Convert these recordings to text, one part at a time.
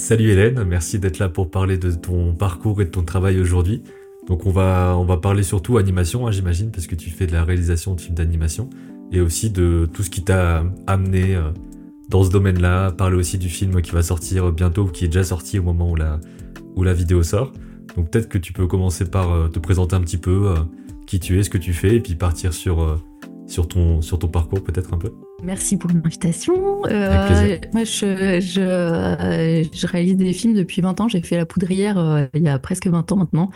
Salut Hélène, merci d'être là pour parler de ton parcours et de ton travail aujourd'hui. Donc on va, on va parler surtout animation, hein, j'imagine, parce que tu fais de la réalisation de films d'animation, et aussi de tout ce qui t'a amené euh, dans ce domaine-là, parler aussi du film qui va sortir bientôt, ou qui est déjà sorti au moment où la, où la vidéo sort. Donc peut-être que tu peux commencer par euh, te présenter un petit peu euh, qui tu es, ce que tu fais, et puis partir sur, sur, ton, sur ton parcours peut-être un peu. Merci pour l'invitation. Euh, moi, je, je, je, réalise des films depuis 20 ans. J'ai fait La Poudrière il y a presque 20 ans maintenant.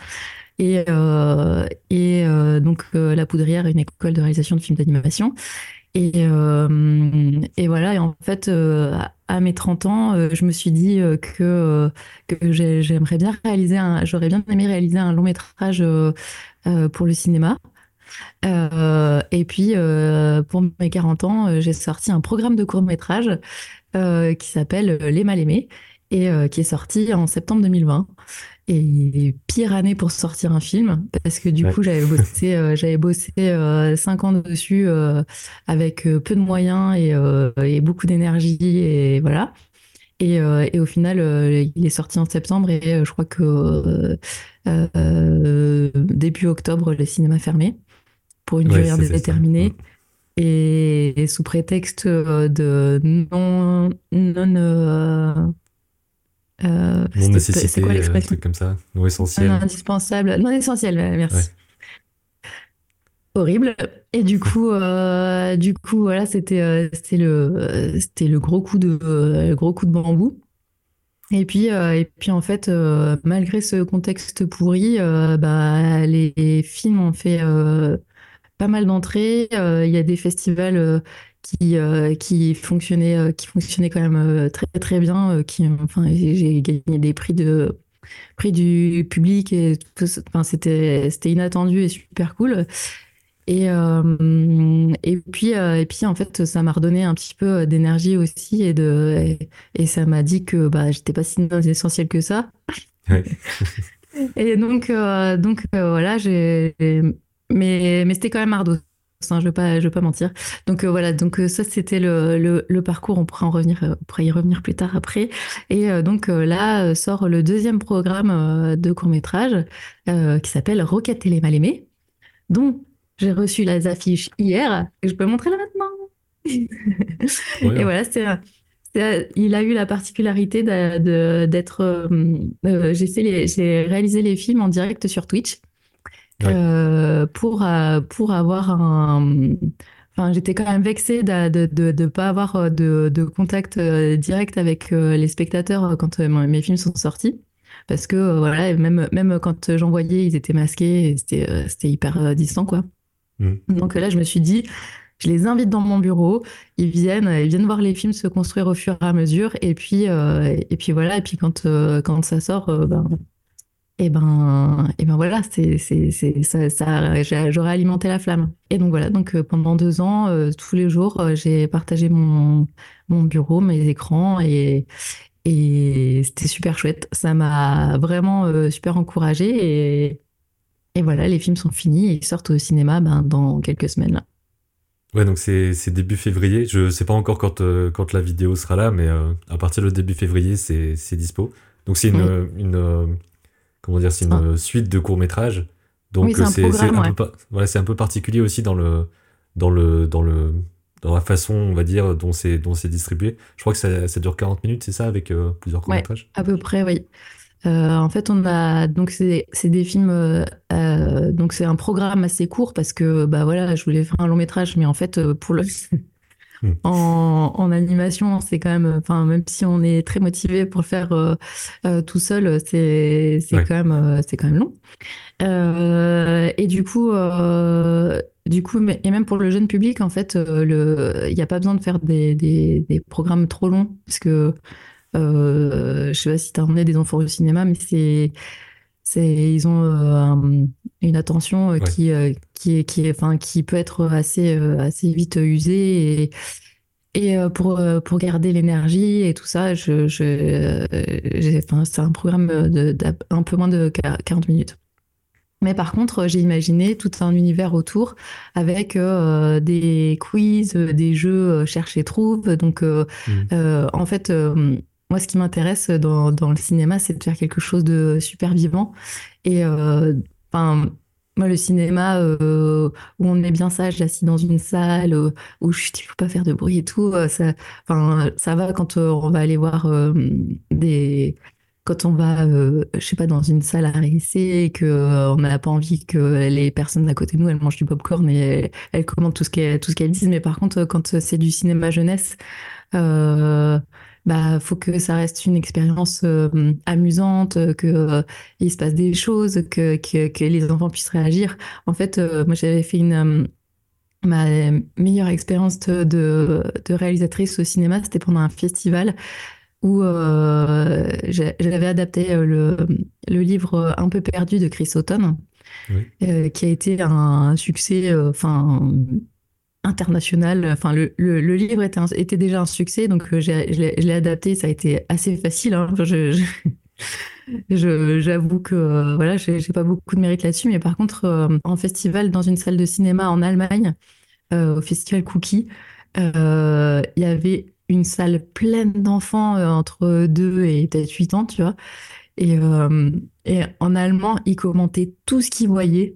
Et, euh, et euh, donc, euh, La Poudrière est une école de réalisation de films d'animation. Et, euh, et voilà, et en fait, à mes 30 ans, je me suis dit que, que j'aimerais bien réaliser un, j'aurais bien aimé réaliser un long métrage pour le cinéma. Euh, et puis, euh, pour mes 40 ans, j'ai sorti un programme de court métrage euh, qui s'appelle Les Mal Aimés et qui est sorti en septembre 2020. Et pire année pour sortir un film, parce que du coup, j'avais bossé, euh, j'avais bossé euh, cinq ans dessus euh, avec peu de moyens et, et beaucoup d'énergie et voilà. Et, et, au final, il est sorti en septembre et je crois que début octobre, les cinémas fermés pour une durée indéterminée. Et, sous prétexte de non, non euh, non nécessité, quoi euh, truc comme ça, non essentiel. Non indispensable, non essentiel, merci. Horrible. Et du coup, euh, du coup, voilà, c'était euh, c'était le c'était le gros coup de le gros coup de bambou. Et puis et puis en fait, malgré ce contexte pourri, bah les films ont fait pas mal d'entrées. Il y a des festivals qui euh, qui fonctionnait euh, qui fonctionnait quand même euh, très très bien qui enfin j'ai gagné des prix de prix du public et enfin c'était c'était inattendu et super cool. Et et puis et puis en fait ça m'a redonné un petit peu d'énergie aussi et de et, ça m'a dit que bah j'étais pas si essentiel que ça. Et donc donc voilà j'ai mais mais c'était quand même ardu Hein, je ne vais, vais, pas mentir. Donc euh, voilà, donc euh, ça c'était le, le, parcours, on pourra, en revenir, euh, on pourra y revenir plus tard après. Et donc là sort le deuxième programme de court-métrage qui s'appelle Roquette et les mal-aimés, dont j'ai reçu les affiches hier et je peux montrer là maintenant. Et voilà, c'est il a eu la particularité d'être. j'ai réalisé les films en direct sur Twitch. Euh, pour, euh, pour avoir un. Enfin, j'étais quand même vexée de ne de, de, pas avoir euh, de, de contact direct avec les spectateurs quand mes films sont sortis. Parce que, voilà, même, même quand j'envoyais, ils étaient masqués et c'était c'était hyper distant, quoi. Mmh. Donc là, je me suis dit, je les invite dans mon bureau, ils viennent, ils viennent voir les films se construire au fur et à mesure, et puis, et puis voilà, et puis quand, quand ça sort, ben, et ben, et ben voilà, c'est, c'est, c'est, ça, ça j'aurais alimenté la flamme. Et donc voilà, donc euh, pendant deux ans, euh, tous les jours, euh, j'ai partagé mon, mon bureau, mes écrans, et, et c'était super chouette. Ça m'a vraiment super encouragée. Et, et voilà, les films sont finis et ils sortent au cinéma ben, dans quelques semaines. Là. Ouais, donc c'est, c'est début février. Je sais pas encore quand, quand la vidéo sera là, mais à partir de début février, c'est, dispo. Donc c'est une, une comment dire, c'est une suite de courts métrages. Donc c'est un, peu, un peu particulier aussi dans le dans le dans le dans la façon, on va dire, dont c'est dont c'est distribué. Je crois que ça, ça dure 40 minutes, c'est ça, avec euh, plusieurs courts métrages. à peu près, oui. Euh, en fait, on a donc c'est des films euh, donc c'est un programme assez court parce que bah voilà, je voulais faire un long métrage, mais en fait pour le Hmm. En, animation, c'est quand même, enfin, même si on est très motivé pour le faire euh, euh, tout seul, c'est quand même, euh, c'est quand même long. et du coup, du coup, et même pour le jeune public, en fait, il n'y a pas besoin de faire des, des, programmes trop longs, parce que je sais pas si tu as emmené des enfants au cinéma, mais c'est ils ont euh, une attention euh, qui, euh, qui, est, qui, est, enfin, qui peut être assez, assez vite usée. Et, et pour, pour garder l'énergie et tout ça, je, je, enfin, c'est un programme d'un peu moins de 40 minutes. Mais par contre, j'ai imaginé tout un univers autour avec des quiz, des jeux cherche et trouve. Donc, mmh. en fait, moi, ce qui m'intéresse dans, dans, le cinéma, c'est de faire quelque chose de super vivant. Et enfin, moi, le cinéma où on est bien sage, assis dans une salle, où je ne faut pas faire de bruit et tout, ça, ça va quand on va aller voir des quand on va, euh, je sais pas, dans une salle à réessayer et que euh, on n'a pas envie que les personnes à côté de nous elles mangent du popcorn et elles, commentent tout ce qu'elles tout disent. Mais par contre, quand c'est du cinéma jeunesse, euh, bah faut que ça reste une expérience euh, amusante, que il se passe des choses, que, que, que les enfants puissent réagir. En fait, moi j'avais fait une ma meilleure expérience de, de, de, réalisatrice au cinéma, c'était pendant un festival où euh, j'avais adapté euh, le, le, livre Un peu perdu de Chris Houghton, euh, qui a été un succès enfin international. Enfin, le, le, livre était, était, déjà un succès, donc je l'ai adapté, ça a été assez facile. Hein. je, j'avoue que voilà, j'ai pas beaucoup de mérite là-dessus, mais par contre, en festival, dans une salle de cinéma en Allemagne, au festival Cookie, il y avait une salle pleine d'enfants euh, entre 2 et peut-être 8 ans, tu vois. Et, euh, et en allemand, ils commentaient tout ce qu'ils voyaient.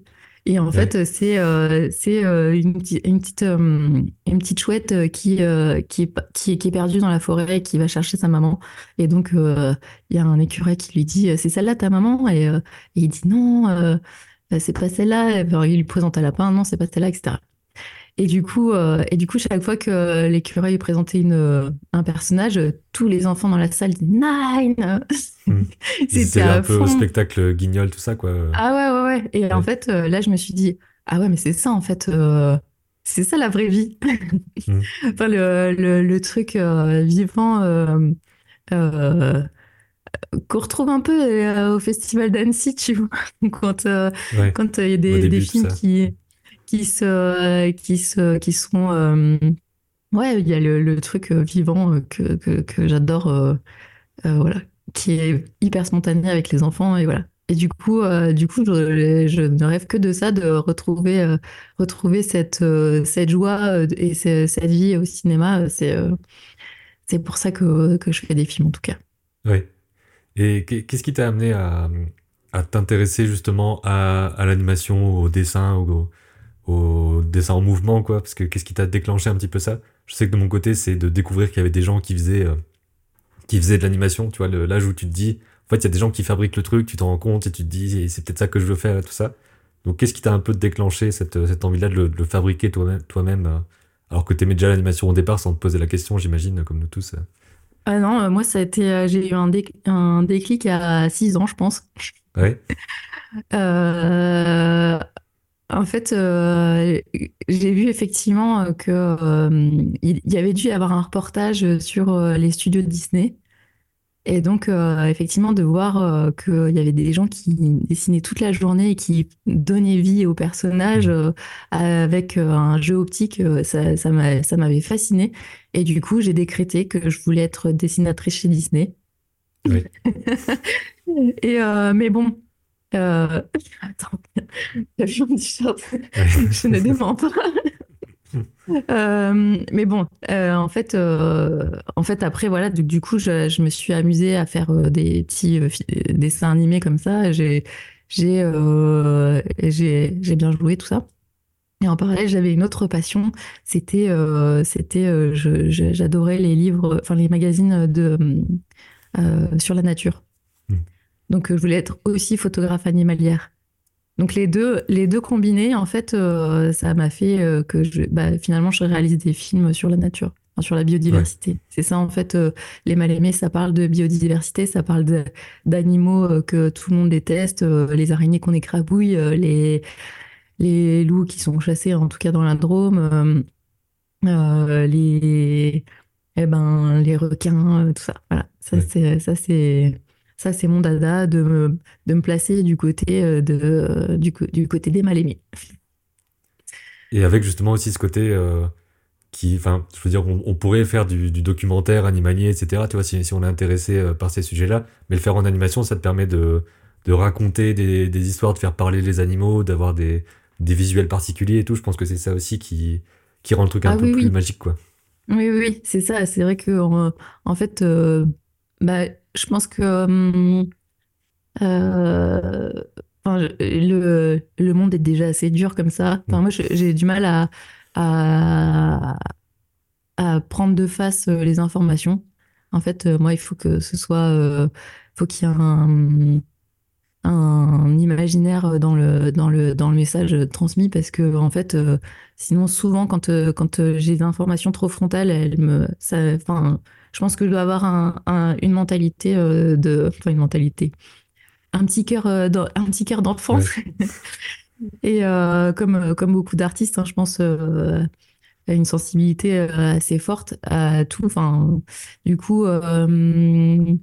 Et en fait, c'est euh, c'est une, une, petite, une petite chouette qui, qui, est, qui, qui, est perdue dans la forêt et qui va chercher sa maman. Et donc, il y a un écureuil qui lui dit C'est celle-là ta maman? Et, et, il dit Non, c'est pas celle-là. Il lui présente un lapin Non, c'est pas celle-là, etc. Et du coup, euh, et du coup, chaque fois que l'écureuil présentait une, euh, un personnage, tous les enfants dans la salle disaient Nine. Hmm. C'était un peu spectacle guignol, tout ça, quoi. Ah ouais, ouais, ouais. Et en fait, euh, là, je me suis dit, ah ouais, mais c'est ça, en fait. c'est ça la vraie vie. Hmm. enfin, le, le, le truc vivant qu'on retrouve un peu au festival d'Annecy, tu vois, quand quand il y a des, des films qui qui se, qui se, qui sont, euh, ouais, il y a le, truc euh, vivant euh, que, que, j'adore, voilà, qui est hyper spontané avec les enfants et voilà. Et du coup, du coup, je, ne rêve que de ça, de retrouver, retrouver cette, cette joie et cette vie au cinéma. C'est, c'est pour ça que, que je fais des films en tout cas. Oui. Et qu'est-ce qui t'a amené à, à t'intéresser justement à, à l'animation, au dessin, au dessin en mouvement, quoi. Parce que qu'est-ce qui t'a déclenché un petit peu ça? Je sais que de mon côté, c'est de découvrir qu'il y avait des gens qui faisaient, euh, qui faisaient de l'animation, tu vois, l'âge où tu te dis, en fait, il y a des gens qui fabriquent le truc, tu t'en rends compte et tu te dis, c'est peut-être ça que je veux faire et tout ça. Donc, qu'est-ce qui t'a un peu déclenché cette, cette envie-là de, le, fabriquer toi-même, toi-même euh, alors que t'aimais déjà l'animation au départ sans te poser la question, j'imagine, comme nous tous euh? Ah non, moi, ça a été, j'ai eu un, un déclic à 6 ans, je pense. Ouais. euh, en fait, euh, j'ai vu effectivement euh, que euh, il y avait dû y avoir un reportage sur les studios de Disney. Et donc, effectivement, de voir qu'il y avait des gens qui dessinaient toute la journée et qui donnaient vie aux personnages avec un jeu optique, ça, ça m'avait fasciné. Et du coup, j'ai décrété que je voulais être dessinatrice chez Disney. Oui. et, mais bon, euh... Attends, vu mon t-shirt. je ne dément pas. euh, mais bon, euh, en fait, euh, en fait, après voilà, du, du coup, je, je, me suis amusée à faire euh, des petits euh, dessins animés comme ça. J'ai, j'ai, j'ai, j'ai bien joué tout ça. Et en parallèle, j'avais une autre passion. C'était, c'était, j'adorais les livres, enfin les magazines de sur la nature. Donc, euh, je voulais être aussi photographe animalière. Donc les deux, les deux combinés, en fait, euh, ça m'a fait euh, que je, bah, finalement, je réalise des films sur la nature, sur la biodiversité. C'est ça, en fait, les mal aimés, ça parle de biodiversité, ça parle d'animaux que tout le monde déteste, les araignées qu'on écrabouille, les, les loups qui sont chassés, en tout cas dans la Drôme, les, eh ben, les requins, tout ça. Voilà, ça c'est, ça c'est ça, c'est mon dada de me, de me placer du côté, euh, de, euh, du, du côté des mal-aimés. Et avec justement aussi ce côté euh, qui, enfin, je veux dire, on, pourrait faire du, documentaire animalier, etc. Tu vois, si, si on est intéressé par ces sujets-là, mais le faire en animation, ça te permet de, de raconter des, des, histoires, de faire parler les animaux, d'avoir des, des visuels particuliers et tout. Je pense que c'est ça aussi qui, qui rend le truc un ah peu plus magique, quoi. Oui, oui, c'est ça. C'est vrai que en, fait, bah, je pense que euh, enfin, le, le monde est déjà assez dur comme ça. Enfin, Mm. moi, j'ai du mal à, à, à prendre de face euh, les informations. En fait, euh, moi, il faut que ce soit, euh, faut qu'il y ait un, un imaginaire dans le, dans le, dans le message transmis parce que, en fait, euh, sinon, souvent, quand, quand j'ai des informations trop frontales, elles me, ça, enfin, je pense que je dois avoir un, un- une mentalité euh, de, enfin, une mentalité, un petit cœur, euh, d'en- un petit cœur d'enfant. Ouais. Et euh, comme, euh, comme beaucoup d'artistes, hein, je pense une sensibilité assez forte à tout. Enfin, du coup, euh,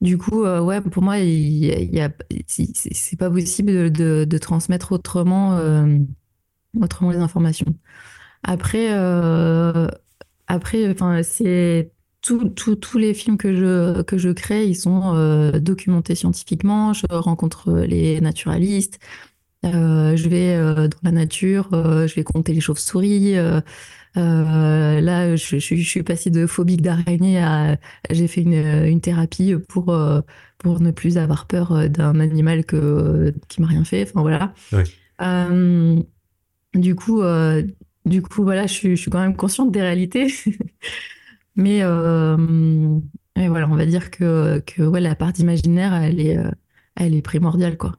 du coup, euh, ouais, pour moi, il il c'est pas possible de, de- de transmettre autrement, euh, autrement les informations. Après, après, enfin, c'est tous les films que je, que je crée, ils sont euh, documentés scientifiquement. Je rencontre les naturalistes. Euh, je vais euh, dans la nature, je vais compter les chauves-souris. là, je, je, je suis passée de phobique d'araignée à j'ai fait une, une thérapie pour, pour ne plus avoir peur d'un animal que, qui m'a rien fait. Enfin voilà. Du coup, du coup, voilà, je suis quand même consciente des réalités. Mais, euh, mais voilà, on va dire que, que ouais, la part imaginaire, elle est, euh, elle est primordiale, quoi.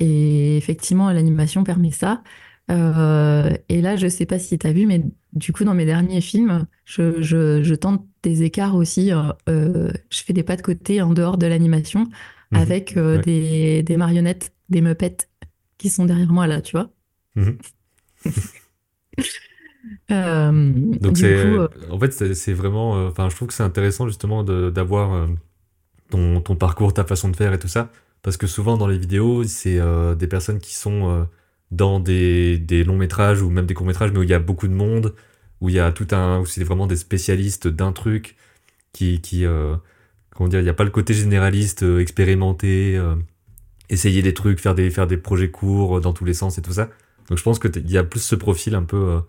Et effectivement, l'animation permet ça. Euh, et là, je sais pas si tu as vu, mais du coup, dans mes derniers films, je, je, je tente des écarts aussi. euh, je fais des pas de côté en dehors de l'animation Mhm. avec euh, Ouais. des, des marionnettes, des meupettes qui sont derrière moi, là, tu vois. Mhm. Euh, Donc c'est, coup, euh, en fait, c'est vraiment, euh, enfin, je trouve que c'est intéressant justement de- d'avoir ton, ton parcours, ta façon de faire et tout ça, parce que souvent dans les vidéos, c'est des personnes qui sont dans des, des longs métrages ou même des courts métrages, mais où il y a beaucoup de monde, où il y a tout un, où c'est vraiment des spécialistes d'un truc qui, qui, euh, comment dire, il n'y a pas le côté généraliste, euh, expérimenté, euh, essayer des trucs, faire des, faire des projets courts dans tous les sens et tout ça. Donc je pense que il y a plus ce profil un peu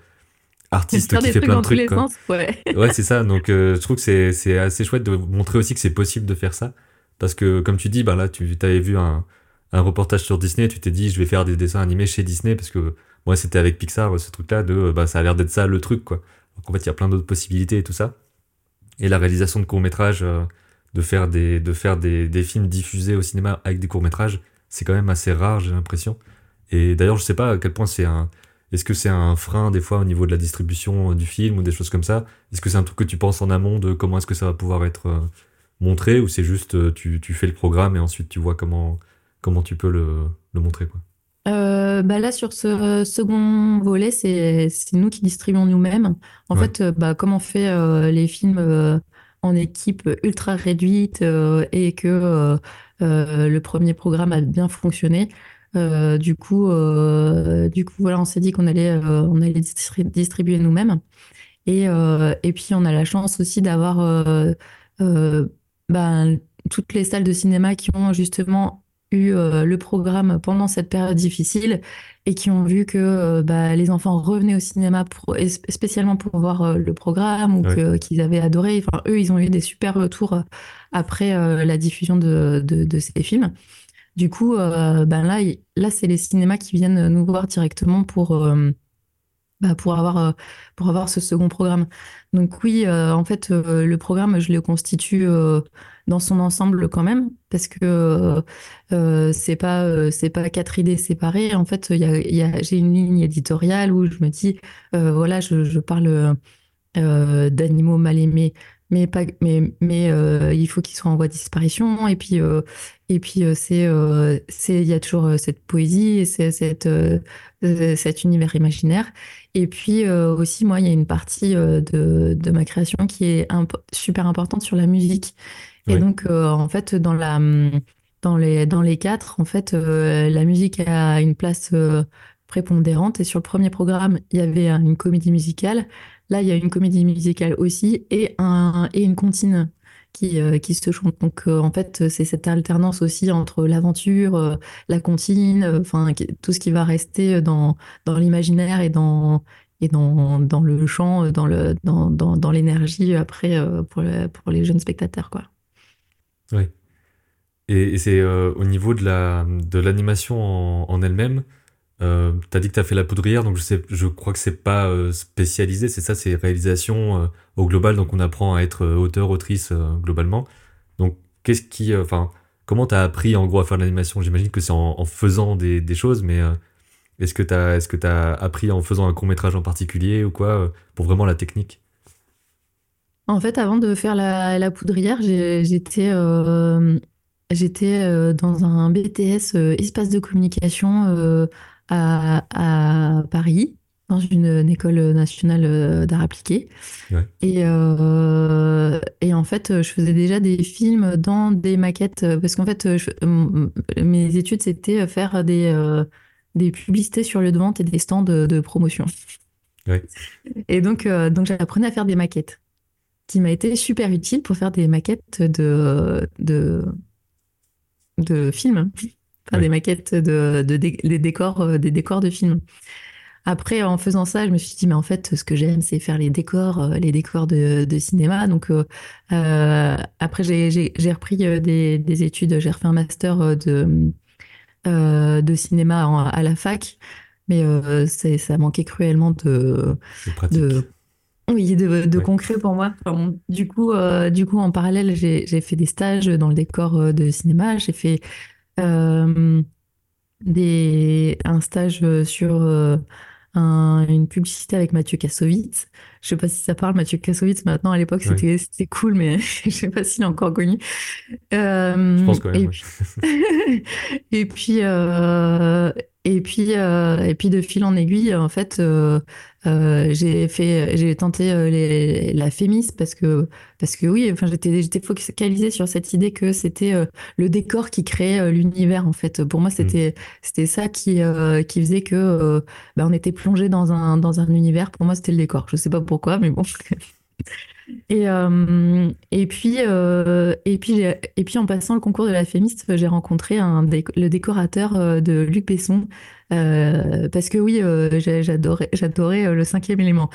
artiste qui fait plein de trucs, quoi. sens, ouais. Ouais, c'est ça. Donc, euh, je trouve que c'est assez chouette de montrer aussi que c'est possible de faire ça. Parce que, comme tu dis, bah là, tu avais vu un, un reportage sur Disney, tu t'es dit, je vais faire des dessins animés chez Disney, parce que moi, c'était avec Pixar, ce truc-là, de, bah, ça a l'air d'être ça le truc, quoi. Donc, en fait, il y a plein d'autres possibilités et tout ça. Et la réalisation de courts-métrages, euh, de faire, des, de faire des, des films diffusés au cinéma avec des courts-métrages, c'est quand même assez rare, j'ai l'impression. Et d'ailleurs, je sais pas à quel point c'est un. Est-ce que c'est un frein des fois au niveau de la distribution euh, du film ou des choses comme ça? Est-ce que c'est un truc que tu penses en amont de comment est-ce que ça va pouvoir être euh, montré ou c'est juste euh, tu, tu fais le programme et ensuite tu vois comment, comment tu peux le, le montrer quoi? Euh, bah là, sur ce second volet, c'est c'est nous qui distribuons nous-mêmes. En Ouais. fait, bah, comme on fait euh, les films euh, en équipe ultra réduite et que le premier programme a bien fonctionné, euh, du coup, euh, du coup, voilà, on s'est dit qu'on allait, euh, on allait distri- distribuer nous-mêmes. Et, et puis, on a la chance aussi d'avoir ben, toutes les salles de cinéma qui ont justement eu le programme pendant cette période difficile et qui ont vu que bah, les enfants revenaient au cinéma pour, spécialement pour voir le programme ou Ouais. que, qu'ils avaient adoré. Enfin, eux, ils ont eu des super retours après la diffusion de, de, de ces films. Du coup, euh, ben là, là c'est les cinémas qui viennent nous voir directement pour, euh, bah, pour avoir, euh, ce second programme. Donc oui, euh, en fait, euh, le programme, je le constitue euh, dans son ensemble quand même, parce que euh, euh, c'est pas, euh, pas quatre idées séparées. En fait, y a, j'ai une ligne éditoriale où je me dis, euh, voilà, je, parle euh, d'animaux mal aimés, mais pas, mais, mais euh, il faut qu'ils soient en voie de disparition. Et puis, euh, et puis euh, c'est, c'est, il y a toujours cette poésie et c'est cette, cet univers imaginaire. Et puis aussi, moi, il y a une partie de, de ma création qui est imp- super importante sur la musique. Et donc, en fait, dans la, dans les, dans les quatre, en fait, euh, la musique a une place euh, prépondérante. Et sur le premier programme, il y avait une comédie musicale. Là, il y a une comédie musicale aussi et, un, et une comptine qui, euh, qui se chante. Donc, euh, en fait, c'est cette alternance aussi entre l'aventure, euh, la comptine, enfin, tout ce qui va rester dans, l'imaginaire et dans, le chant, dans le, dans, l'énergie après pour, le- pour les jeunes spectateurs, quoi. Oui. Et, c'est au niveau de la de l'animation en elle-même. Euh, t'as dit que t'as fait la poudrière, donc je sais, je crois que c'est pas spécialisé, c'est ça, c'est réalisation au global, donc on apprend à être auteur, autrice globalement. Donc qu'est-ce qui, enfin, comment t'as appris en gros à faire de l'animation? J'imagine que c'est en, faisant des, choses, mais est-ce que tu as, est-ce que as appris en faisant un court métrage en particulier ou quoi euh, pour vraiment la technique? En fait, avant de faire la, poudrière, j'étais euh, j'étais euh, dans un BTS espace de communication à, Paris, dans une, école nationale d'art appliqué. Et, et en fait, je faisais déjà des films dans des maquettes parce qu'en fait, mes études c'était faire des des publicités sur le de vente et des stands de, promotion. Et donc, euh, donc j'apprenais à faire des maquettes, qui m'a été super utile pour faire des maquettes de, de, de films, des maquettes de, de, des décors, euh, des décors de films. Après, en faisant ça, je me suis dit, mais en fait, ce que j'aime, c'est faire les décors, euh, les décors de, de cinéma. Donc, après, j'ai repris des, des études, j'ai refait un master de euh, de cinéma à la fac, mais euh, ça manquait cruellement de, de, oui, de, concret pour moi. du coup, euh, du coup, en parallèle, j'ai fait des stages dans le décor de cinéma. J'ai fait des, un stage sur une publicité avec Mathieu Kassovitz. Je sais pas si ça parle, Mathieu Kassovitz. Maintenant, à l'époque, c'était c'était cool, mais je sais pas s'il est encore connu. Euh, je pense quand même. Et, puis, euh, et puis, euh, et puis de fil en aiguille, en fait, euh, euh, j'ai fait, j'ai tenté les, la Fémis parce que, parce que oui, enfin, j'étais, j'étais focalisée sur cette idée que c'était le décor qui créait l'univers. En fait, pour moi, mm. c'était, c'était ça qui, qui faisait que, bah, on était plongé dans un, dans un univers. Pour moi, c'était le décor. Je sais pas pourquoi, mais bon. Et, euh, et, puis, euh, et, puis, et puis, en passant le concours de la Fémiste, j'ai rencontré un le décorateur euh, de Luc Besson. parce que oui, j'adorais, j'adorais le cinquième élément.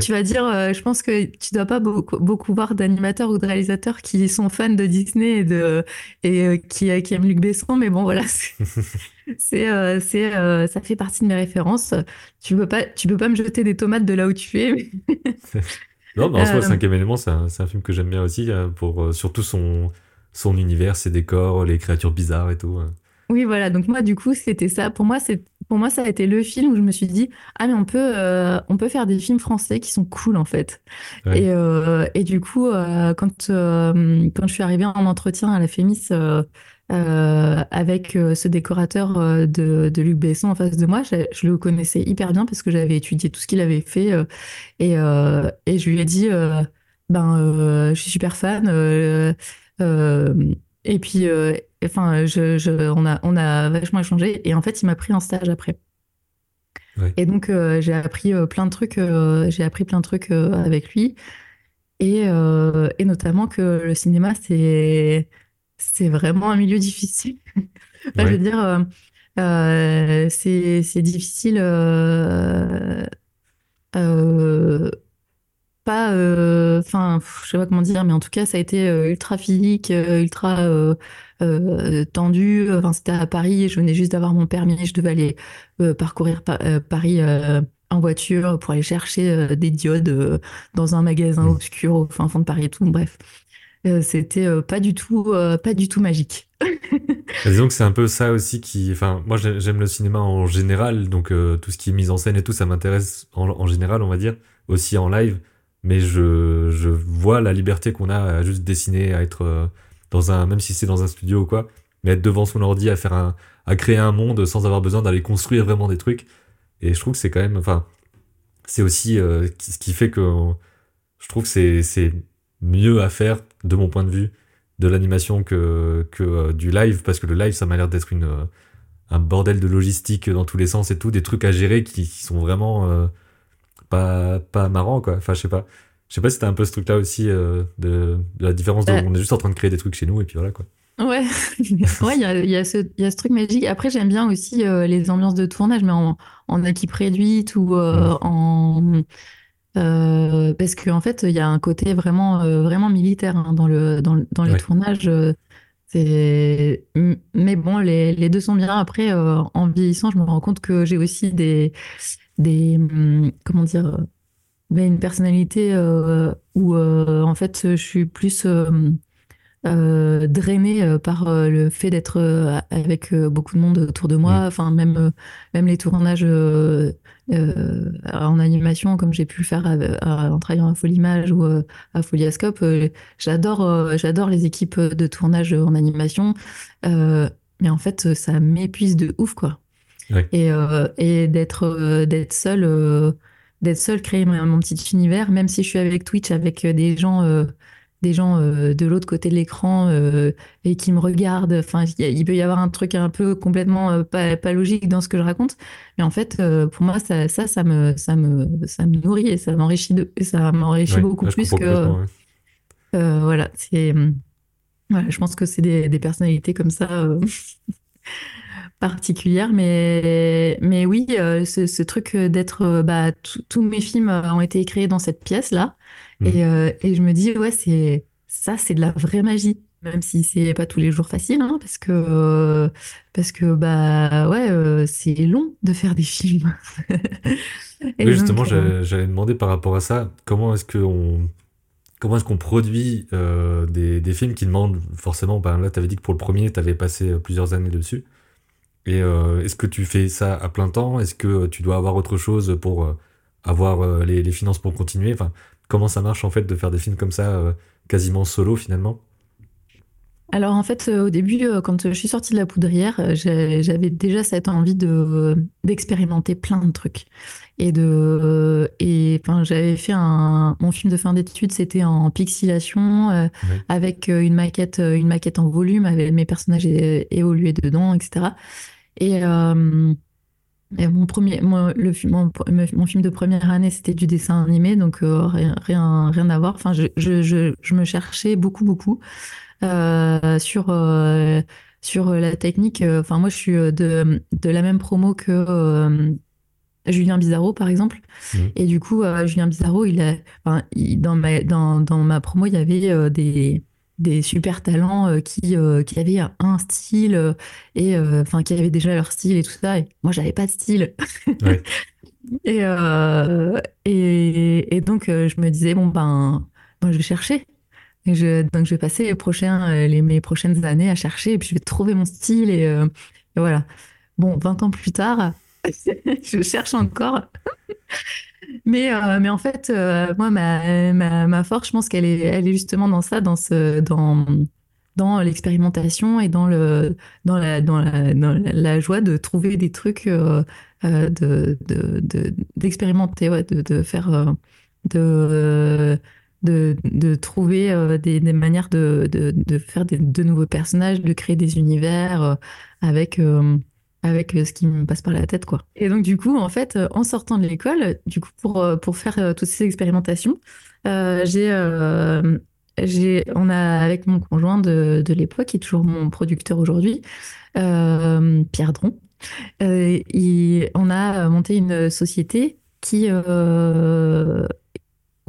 Tu vas dire, je pense que tu dois pas beaucoup, beaucoup voir d'animateurs ou de réalisateurs qui sont fans de Disney et, de, et qui, qui aiment Luc Besson, mais bon, voilà, c'est, ça fait partie de mes références. Tu peux pas, tu peux pas me jeter des tomates de là où tu es. Non, mais en soi, euh, Cinquième élément, c'est un, un, film que j'aime bien aussi, euh, pour euh, surtout son, son univers, ses décors, les créatures bizarres et tout. Oui, voilà. Donc moi, du coup, c'était ça. Pour moi, c'est pour moi, ça a été le film où je me suis dit ah mais on peut on peut faire des films français qui sont cool en fait. Et, et du coup, quand quand je suis arrivée en entretien à la Fémis euh, avec euh, ce décorateur euh, de, de, Luc Besson en face de moi. Je, le connaissais hyper bien parce que j'avais étudié tout ce qu'il avait fait et, et, je lui ai dit ben je suis super fan et puis enfin je, je, on a on a vachement échangé et en fait il m'a pris en stage après. Et donc j'ai appris plein de trucs j'ai appris plein de trucs avec lui et, et notamment que le cinéma c'est c'est vraiment un milieu difficile. Je veux dire, euh, euh, c'est difficile. Euh, pas, enfin, je sais pas comment dire, mais en tout cas, ça a été ultra physique, ultra tendu. Enfin, c'était à Paris, je venais juste d'avoir mon permis, je devais aller parcourir Paris en voiture pour aller chercher des diodes dans un magasin mmh. obscur au fin fond de Paris et tout. Bref. Euh, c'était euh, pas du tout euh, pas du tout magique. disons que c'est un peu ça aussi qui enfin moi j'aime le cinéma en général donc tout ce qui est mise en scène et tout ça m'intéresse en, général on va dire aussi en live mais je, je vois la liberté qu'on a à juste dessiner à être dans un même si c'est dans un studio ou quoi mais être devant son ordi à faire un à créer un monde sans avoir besoin d'aller construire vraiment des trucs et je trouve que c'est quand même enfin c'est aussi ce qui fait que je trouve que c'est c'est mieux à faire, de mon point de vue, de l'animation que, que euh, du live, parce que le live, ça m'a l'air d'être une euh, un bordel de logistique dans tous les sens et tout, des trucs à gérer qui, sont vraiment euh, pas, pas marrants, quoi. Enfin, je sais pas. Je sais pas si c'était un peu ce truc-là aussi de, de, la différence de, on est juste en train de créer des trucs chez nous et puis voilà, quoi. Ouais, ouais, il y a, y, a ce, y a ce truc magique. Après, j'aime bien aussi les ambiances de tournage, mais en, en équipe réduite ou mmh. en Euh, parce qu'en fait, il y a un côté vraiment, euh, vraiment militaire hein, dans, le, dans, dans les Ouais. tournages. euh, c'est... Mais bon, les, les deux sont bien. Après, en vieillissant, je me rends compte que j'ai aussi des, des, hum, comment dire, ben, une personnalité où, en fait, je suis plus euh, drainée euh, par euh, le fait d'être avec beaucoup de monde autour de moi. Mm. Enfin, même, même les tournages euh, en animation, comme j'ai pu le faire avec- euh, en travaillant à Folimage ou euh, à Foliascope, j'adore j'adore les équipes de tournage en animation. Mais en fait, ça m'épuise de ouf, quoi. Ouais. Et, et d'être euh, d'être seule, créer mon, mon petit univers, même si je suis avec Twitch, avec des gens, des gens euh, de l'autre côté de l'écran euh, et qui me regardent. Enfin, il peut y avoir un truc un peu complètement euh, pas, pas logique dans ce que je raconte. Mais en fait, pour moi, ça, ça, ça me, ça me, ça me nourrit et ça m'enrichit de, ça m'enrichit Ouais. beaucoup plus que, ouais. voilà, c'est, voilà, je pense que c'est des, des personnalités comme ça. euh, particulière, mais, mais oui, euh, ce, ce truc d'être, bah, tous mes films ont été créés dans cette pièce-là, Et, euh, et je me dis, ouais, c'est ça, c'est de la vraie magie, même si c'est pas tous les jours facile, hein, parce que, euh, parce que, bah, ouais, euh, c'est long de faire des films. Et Oui, justement, j'allais demander par rapport à ça, comment est-ce qu'on comment est-ce qu'on produit euh, des, des films qui demandent forcément, ben là, tu avais dit que pour le premier, tu avais passé plusieurs années dessus. Et euh, est-ce que tu fais ça à plein temps? Est-ce que tu dois avoir autre chose pour avoir les, les finances pour continuer? Enfin, comment ça marche en fait de faire des films comme ça, euh, quasiment solo finalement? Alors en fait, euh, au début, euh, quand je suis sortie de la poudrière, j'avais déjà cette envie de d'expérimenter plein de trucs. Et de et enfin, j'avais fait un mon film de fin d'études, c'était en pixelation euh, Ouais. avec une maquette une maquette en volume, avec mes personnages é- évolués dedans, etc. Et, euh, et mon premier le film mon, mon film de première année, c'était du dessin animé, donc euh, rien rien rien à voir. Enfin, je je je, je me cherchais beaucoup beaucoup euh, sur, euh, sur la technique. Enfin, moi, je suis euh, de, de la même promo que euh, Julien Bizarro, par exemple. Mhm. Et du coup, Julien Bizarro, il a, enfin, il- dans, ma, dans, dans ma promo, il y avait des, des super talents euh, qui, euh, qui avaient un style euh, et enfin, qui avaient déjà leur style et tout ça. Et moi, j'avais pas de style. Ouais. Et, et, et donc, je me disais, bon, ben, moi, je vais chercher. Et je, donc, je vais passer les prochains, les, mes prochaines années à chercher, et puis je vais trouver mon style, et, et voilà. Bon, 20 ans plus tard, je cherche encore. Mais, euh, mais en fait, euh, moi, ma, ma, ma force, je pense qu'elle est, elle est justement dans ça, dans ce, dans, dans l'expérimentation et dans le, dans la, dans la, dans la, joie de trouver des trucs, euh, euh, de, de, de- d'expérimenter, ouais, de, de faire, de, de, de trouver des, des manières de, de, de faire des, de nouveaux personnages, de créer des univers avec, avec euh, ce qui me passe par la tête, quoi. Et donc, du coup, en fait, euh, en sortant de l'école, du coup, pour, euh, pour faire toutes ces expérimentations, euh, j'ai, euh, j'ai, on a, avec mon conjoint de, de l'époque, qui est toujours mon producteur aujourd'hui, euh, Pierre Dron, il- on a monté une société qui,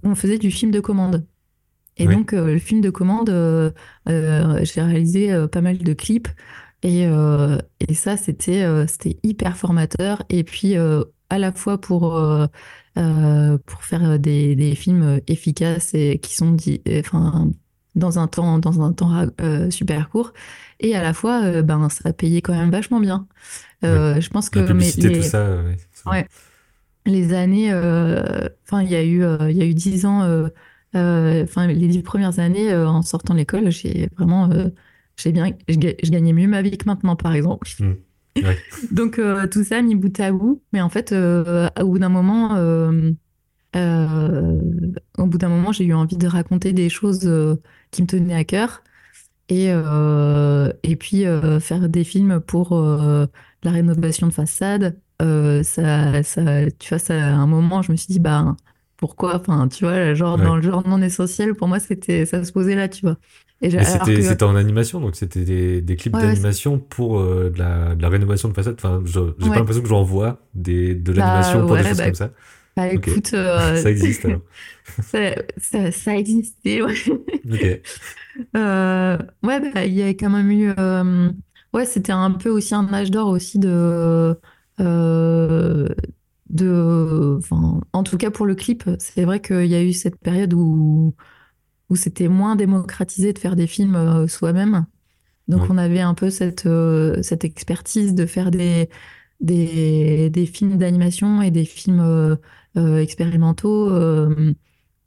on faisait du film de commande. Et Oui. donc, le film de commande, j'ai réalisé pas mal de clips. Et, euh, et ça, c'était euh, c'était hyper formateur. Et puis, euh, à la fois pour, pour faire des, des films efficaces et qui sont dit, enfin, dans un temps, dans un temps super court. Et à la fois, ben, ça a payé quand même vachement bien. Je pense que La publicité, tout les- ça, euh, ouais, les années, enfin, il y a eu, il y a eu dix ans, enfin, les dix premières années en sortant de l'école, j'ai vraiment, j'ai bien, je, ga- je gagnais mieux ma vie que maintenant, par exemple. Mm. Ouais. Donc, euh, tout ça mis bout à bout, mais en fait, euh, au bout d'un moment, euh, au bout d'un moment, j'ai eu envie de raconter des choses qui me tenaient à cœur. Et, et puis faire des films pour la rénovation de façade, ça, ça, tu vois, ça, à un moment, je me suis dit, bah, pourquoi, enfin, tu vois, genre, Ouais. dans le genre non essentiel, pour moi, c'était, ça se posait là, tu vois. C'était en animation, donc c'était des, des clips Ouais, d'animation pour euh, de, la, de la rénovation de façade. Enfin, j'ai Ouais. pas l'impression que j'en vois des, de Bah, l'animation pour des choses bah, comme ça. Bah écoute, euh, Ça existe alors. ça, ça, ça a existé, ouais. Ok. Euh, ouais, bah, il y a quand même eu. ouais, c'était un peu aussi un âge d'or aussi de. de enfin, en tout cas pour le clip, c'est vrai qu'il y a eu cette période où, où c'était moins démocratisé de faire des films euh, soi-même. Donc on avait un peu cette, euh, cette expertise de faire des, des, des films d'animation et des films euh, expérimentaux euh,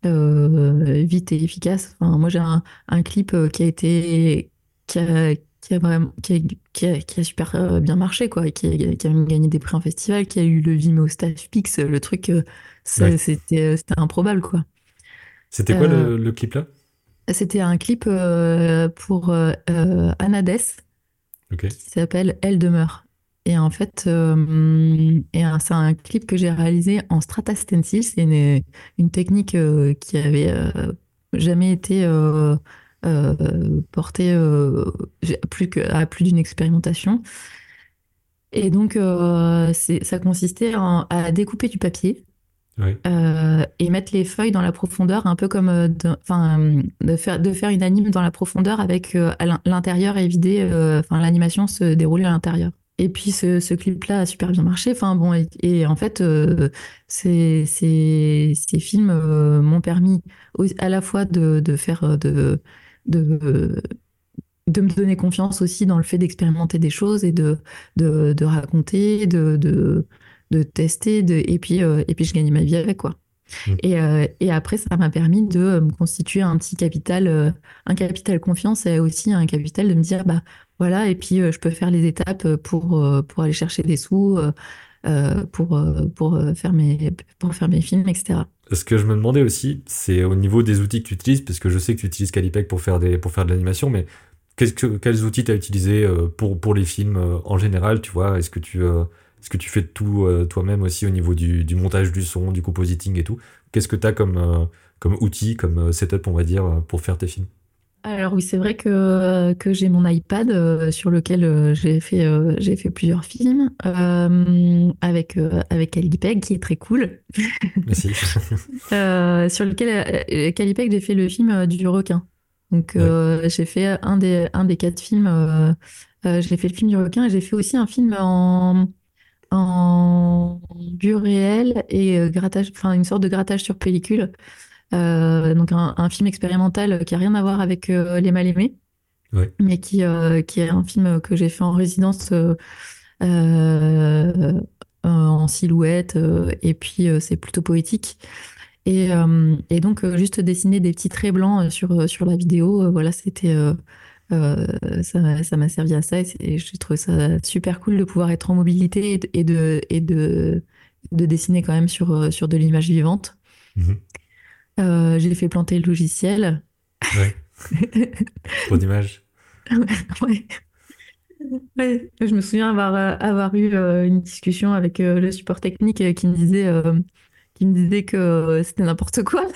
vite et efficaces. Enfin, moi j'ai un, un clip qui a été qui a, qui a vraiment qui a, qui a, qui a super bien marché quoi, qui a, qui a même gagné des prix en festival, qui a eu le Vimeo Staff Pix, le truc Ouais. c'était c'était improbable quoi. C'était quoi Euh, le, le clip là? C'était un clip euh, pour euh, euh, Anades Ok. qui s'appelle Elle demeure. Et en fait, euh, c'est un clip que j'ai réalisé en strata stencil. C'est une, une technique euh, qui avait euh, jamais été euh, euh, portée euh, j'ai- plus que, à plus d'une expérimentation. Et donc, euh, ça consistait en- à découper du papier Euh, et mettre les feuilles dans la profondeur, un peu comme euh, de, de faire, de faire une anime dans la profondeur avec euh, l'intérieur évidé, euh, enfin, l'animation se dérouler à l'intérieur. Et puis ce, clip-là a super bien marché. Enfin bon, et, en fait, euh, ces, ces, ces films m'ont permis à la fois de, de faire de, de, de me donner confiance aussi dans le fait d'expérimenter des choses et de, de, de raconter, de, de tester, de, et, puis, euh, et puis je gagnais ma vie avec, quoi. Mm. Et, euh, et après, ça m'a permis de euh, me constituer un petit capital, euh, un capital confiance et aussi un capital de me dire, bah voilà, et puis je peux faire les étapes pour, pour aller chercher des sous, pour, pour, faire mes, pour faire mes films, etc. Ce que je me demandais aussi, c'est au niveau des outils que tu utilises, parce que je sais que tu utilises Calipec pour faire, des, pour faire de l'animation, mais qu'est-ce que, quels outils tu as utilisé euh, pour, pour les films en général, tu vois? Est-ce que tu, est-ce que tu fais tout euh, toi-même aussi au niveau du, du montage du son, du compositing et tout Qu'est-ce que tu as comme, euh, comme outil, comme euh, setup, on va dire, pour faire tes films? Alors oui, c'est vrai que, que j'ai mon iPad euh, sur lequel euh, j'ai fait, euh, j'ai fait plusieurs films avec, avec Calipeg qui est très cool. Merci. Sur lequel Calipeg, j'ai fait le film du requin. Donc j'ai fait un des, un des quatre films. j'ai fait le film du requin et j'ai fait aussi un film en, en vue réelle et euh, grattage, enfin une sorte de grattage sur pellicule. Euh, donc un, un film expérimental qui a rien à voir avec euh, Les Mal-Aimés, Ouais. mais qui, euh, qui est un film que j'ai fait en résidence en silhouette et puis c'est plutôt poétique. Et, et donc juste dessiner des petits traits blancs sur, sur la vidéo, voilà, c'était euh, ça, m'a- servi à ça et, et j'ai trouvé ça super cool de pouvoir être en mobilité et de, et de, et de, de dessiner quand même sur, euh, sur de l'image vivante. Mhm. Euh, j'ai fait planter le logiciel. Ouais. Trop d'images. Ouais. Ouais, je me souviens avoir, euh, avoir eu une discussion avec le support technique qui me disait, euh, qui me disait que c'était n'importe quoi.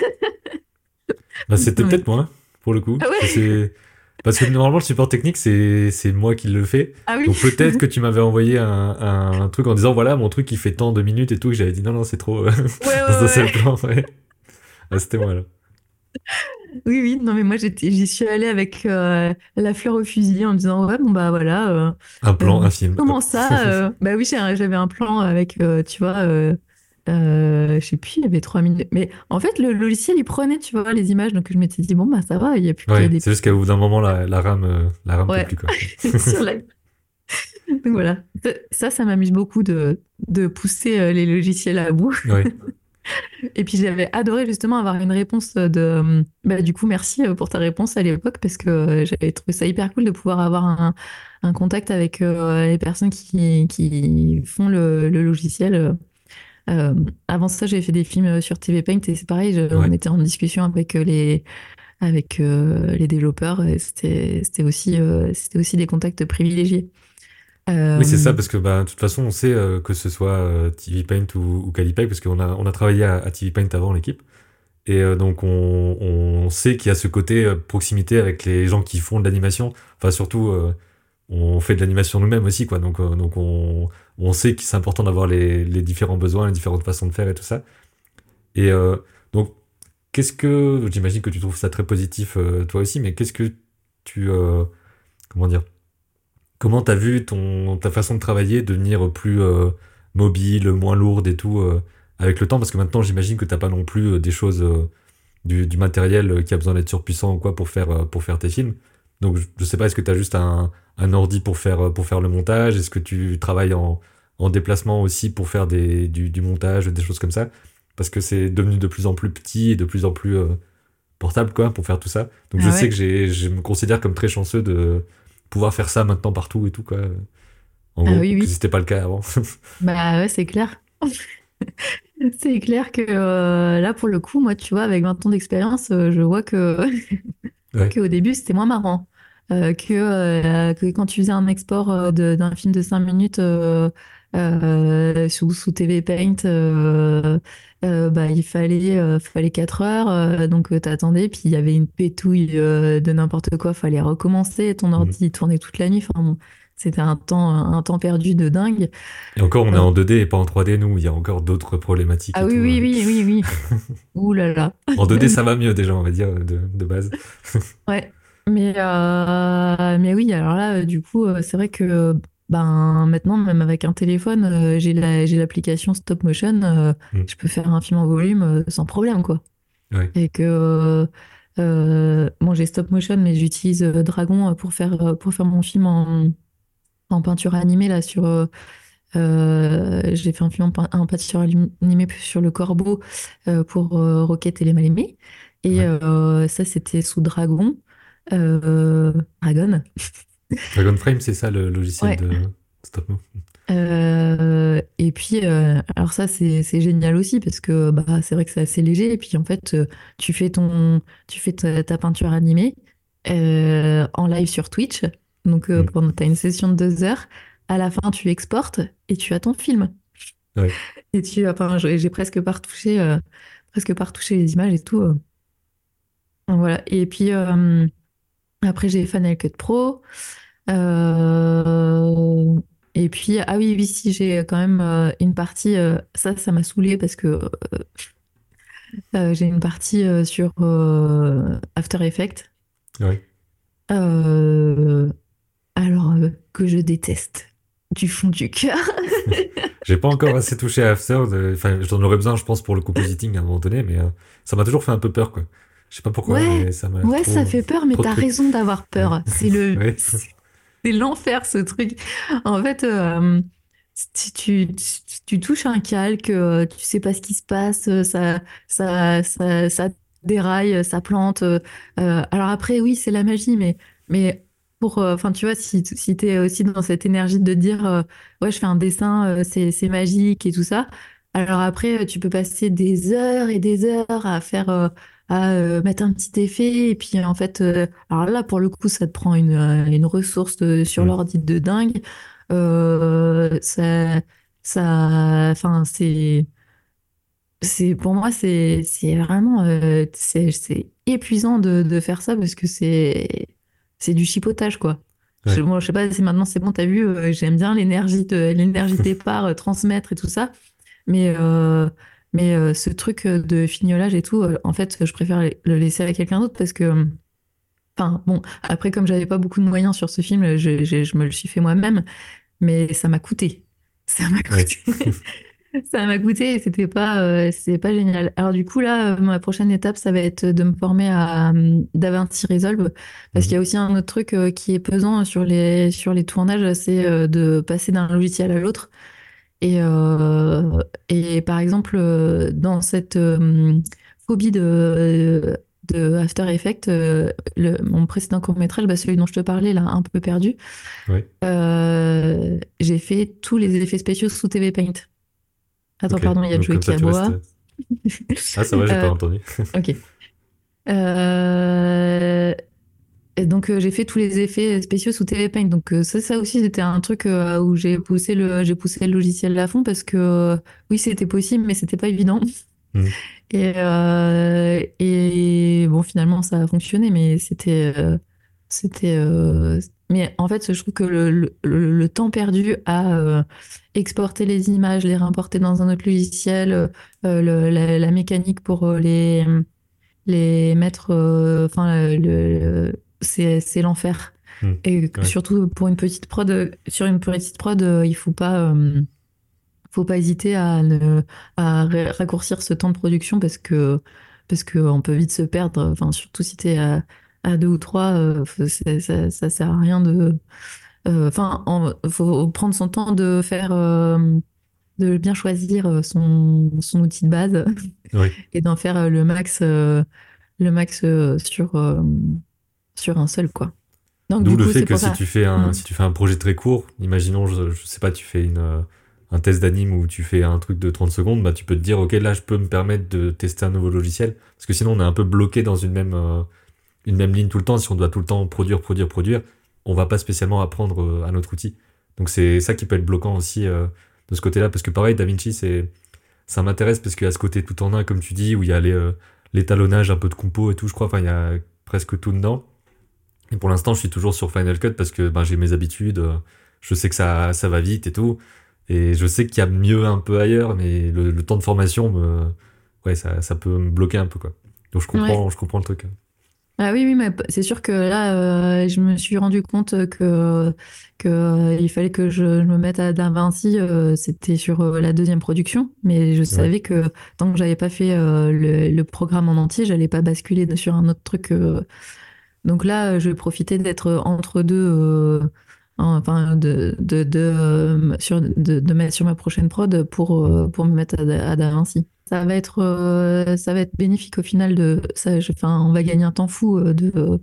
Bah, c'était peut-être moi, pour le coup. Ah ouais Parce que normalement, le support technique, c'est c'est moi qui le fais. Ah oui. Donc peut-être que tu m'avais envoyé un, un truc en disant voilà mon truc il fait tant de minutes et tout que j'avais dit non non c'est trop euh, Ouais, ouais. Ah, c'était moi là. Oui, oui, non, mais moi j'étais, j'y suis allée avec euh, la fleur au fusil en me disant ouais, bon bah voilà. euh, Un plan, Euh, un film. comment ça euh, Bah oui, j'avais un plan avec, euh, tu vois, euh, euh, je sais plus, il y avait trois minutes. Mais en fait, le logiciel il prenait, tu vois, les images, donc je m'étais dit bon bah ça va, il y a plus Ouais, des c'est juste qu'au bout d'un moment la, la rame euh, la rame Ouais. peut plus quoi. la... Donc voilà, ça, ça m'amuse beaucoup de, de pousser euh, les logiciels à bout. Ouais. Et puis j'avais adoré justement avoir une réponse de... Bah, du coup, merci euh, pour ta réponse à l'époque parce que euh, j'avais trouvé ça hyper cool de pouvoir avoir un, un contact avec euh, les personnes qui, qui font le, le logiciel. Euh, avant ça, j'avais fait des films sur TV Paint et c'est pareil, je- on était en discussion avec euh, les, avec, euh, les développers et c'était aussi, euh, c'était aussi des contacts privilégiés. Oui, c'est Euh, ça, parce que bah, de toute façon, on sait euh, que ce soit euh, TV Paint ou, ou Calipeg, parce qu'on a, on a travaillé à, à TV Paint avant l'équipe. Et euh, donc, on, on sait qu'il y a ce côté euh, proximité avec les gens qui font de l'animation. Enfin, surtout, euh, on fait de l'animation nous-mêmes aussi, quoi. Donc, euh, donc on, on sait que c'est important d'avoir les, différents besoins, les différentes façons de faire et tout ça. Et donc, qu'est-ce que. J'imagine que tu trouves ça très positif toi aussi, mais qu'est-ce que tu. comment dire Comment t'as vu ton, ta façon de travailler devenir plus mobile, moins lourde et tout avec le temps? Parce que maintenant, j'imagine que t'as pas non plus des choses du, matériel qui a besoin d'être surpuissant ou quoi pour faire, euh, pour faire tes films. Donc je, je sais pas, est-ce que tu as juste un, un, ordi pour faire, pour faire le montage? Est-ce que tu travailles en, en déplacement aussi pour faire des, du, du, montage, des choses comme ça? Parce que c'est devenu de plus en plus petit et de plus en plus euh, portable quoi, pour faire tout ça. Donc je ah sais que je me considère comme très chanceux de pouvoir faire ça maintenant partout et tout. Quoi. En ah gros, oui, oui. c'était pas le cas avant. bah ouais, c'est clair. C'est clair que euh, là, pour le coup, moi, tu vois, avec 20 ans d'expérience, euh, je vois que, que au début, c'était moins marrant. Euh, que, que, quand tu faisais un export d'un film de 5 minutes sous, sous TV Paint, bah, il fallait, fallait 4 heures, donc t'attendais, puis il y avait une pétouille de n'importe quoi, fallait recommencer, ton mmh. ordi tournait toute la nuit. Enfin, bon, c'était un temps, un temps perdu de dingue. Et encore, on est en 2D et pas en 3D, nous. Il y a encore d'autres problématiques. Ah oui, oui, hein. oui, oui, oui, Ouh là là. En 2D, ça va mieux déjà, on va dire, de, de base. ouais. Mais, euh, mais oui, alors là, du coup, euh, c'est vrai que ben, maintenant, même avec un téléphone, euh, j'ai l'application Stop Motion. Mm. Je peux faire un film en volume sans problème, quoi. Ouais. Et que. bon, j'ai Stop Motion, mais j'utilise Dragon pour faire, pour faire mon film en, en peinture animée là sur euh, euh, j'ai fait un film en, peinture animée sur le corbeau euh, pour Rocket et les mal aimés et ça c'était sous Dragon Dragon Dragon Frame c'est ça le logiciel de Stop et puis, alors ça, c'est génial aussi parce que bah, c'est vrai que c'est assez léger. Et puis, en fait, tu fais, ton, tu fais ta, ta peinture animée en live sur Twitch. Donc, euh, mm. tu as une session de deux heures. À la fin, tu exportes et tu as ton film. Et tu, enfin, j'ai presque pas retouché, euh, presque pas retouché les images et tout. Euh. Voilà. Et puis, après, j'ai Final Cut Pro. Et puis, ah oui, oui, si, j'ai quand même une partie. ça, ça m'a saoulé parce que j'ai une partie sur After Effects. Ouais alors euh, que je déteste du fond du cœur. J'ai pas encore assez touché à After. Enfin, j'en aurais besoin, je pense, pour le compositing à un moment donné, mais euh, ça m'a toujours fait un peu peur, quoi. Je sais pas pourquoi, ouais, mais ça m'a. Ouais, ça fait peur, mais t'as raison d'avoir peur. C'est le. C'est l'enfer, ce truc. En fait, euh, tu, tu, touches un calque, tu sais pas ce qui se passe, ça, ça, ça, ça déraille, ça plante. alors après, oui, c'est la magie, mais, mais pour, euh, enfin, tu vois, si, si tu es aussi dans cette énergie de dire, euh, ouais, je fais un dessin, euh, c'est, c'est magique et tout ça. Alors après, tu peux passer des heures et des heures à faire, à mettre un petit effet. Et puis, en fait, alors là, pour le coup, ça te prend une, une ressource sur mmh. l'ordi de dingue. ça, ça, enfin, c'est, c'est, pour moi, c'est, c'est vraiment, c'est, c'est épuisant de, de faire ça parce que c'est, c'est du chipotage, quoi. Je, je sais pas si maintenant c'est bon, t'as vu, euh, j'aime bien l'énergie de l'énergie départ, euh, transmettre et tout ça. Mais, euh, mais ce truc de fignolage et tout, en fait, je préfère le laisser à quelqu'un d'autre parce que. Enfin, bon, après, comme j'avais pas beaucoup de moyens sur ce film, je, je me le suis fait moi-même, mais ça m'a coûté. Ça m'a coûté. ça m'a coûté et c'était pas, euh, pas génial. Alors du coup là, euh, ma prochaine étape, ça va être de me former à euh, DaVinci Resolve parce qu'il y a mhm. aussi un autre truc euh, qui est pesant sur les sur les tournages, c'est de passer d'un logiciel à l'autre. Et et par exemple dans cette phobie de de After Effects, le, mon précédent court métrage, bah, celui dont je te parlais là, un peu perdu, j'ai fait tous les effets spéciaux sous TV Paint. Attends, pardon, il y a Joey qui aboie. Ah, ça va, j'ai pas euh, entendu. ok. Euh, donc euh, j'ai fait tous les effets spéciaux sous TV Paint. Donc ça, ça aussi c'était un truc où j'ai poussé le j'ai poussé le logiciel à fond parce que oui c'était possible mais c'était pas évident. Hmm. Et, et bon finalement ça a fonctionné mais c'était C'était. euh, Mais en fait, je trouve que le, le- le temps perdu à euh, exporter les images, les réimporter dans un autre logiciel, euh, le- la, la mécanique pour euh, les, les mettre. euh, Enfin, le- c'est l'enfer. Hmm. Et Ouais. surtout pour une petite prod, sur une petite prod, euh, il faut pas. euh, faut pas hésiter à, ne- à ra- raccourcir ce temps de production parce que parce que on peut vite se perdre. Enfin, surtout si t'es à, à deux ou trois, euh, ça, ça sert à rien de. Enfin, il faut prendre son temps de faire, de bien choisir son, son outil de base Oui. et d'en faire le max, le max sur sur un seul quoi. Donc D'où le coup, fait que si ça. tu fais un, Mm. si tu fais un projet très court, imaginons, je, je sais pas, tu fais une, euh, un test d'anime où tu fais un truc de 30 secondes, bah tu peux te dire, ok, là je peux me permettre de tester un nouveau logiciel. Parce que sinon on est un peu bloqué dans une même, euh, une même ligne tout le temps. Si on doit tout le temps produire, produire, produire, on va pas spécialement apprendre euh, un autre outil. Donc c'est ça qui peut être bloquant aussi euh, de ce côté-là. Parce que pareil, DaVinci, c'est, ça m'intéresse parce qu'il y a ce côté tout en un, comme tu dis, où il y a les, l'étalonnage, un peu de compo et tout, je crois. Enfin, il y a presque tout dedans. Et pour l'instant, je suis toujours sur Final Cut parce que ben, j'ai mes habitudes. euh, Je sais que ça, ça va vite et tout. Et je sais qu'il y a mieux un peu ailleurs, mais le, le temps de formation, me, ouais, ça, ça peut me bloquer un peu, quoi. Donc je comprends, je comprends le truc. Ah oui, oui, mais c'est sûr que là, euh, je me suis rendu compte que, que euh, il fallait que je, je me mette à Da Vinci. euh, c'était sur euh, la deuxième production, mais je savais que tant que j'avais pas fait le, le programme en entier, j'allais pas basculer sur un autre truc. Euh. Donc là, je vais profiter d'être entre deux, euh, enfin de, de, de, euh, sur, de, de mettre sur ma prochaine prod pour, euh, pour me mettre à, à Da Vinci. Ça va être, euh, ça va être bénéfique au final de ça. je- Enfin, on va gagner un temps fou euh, de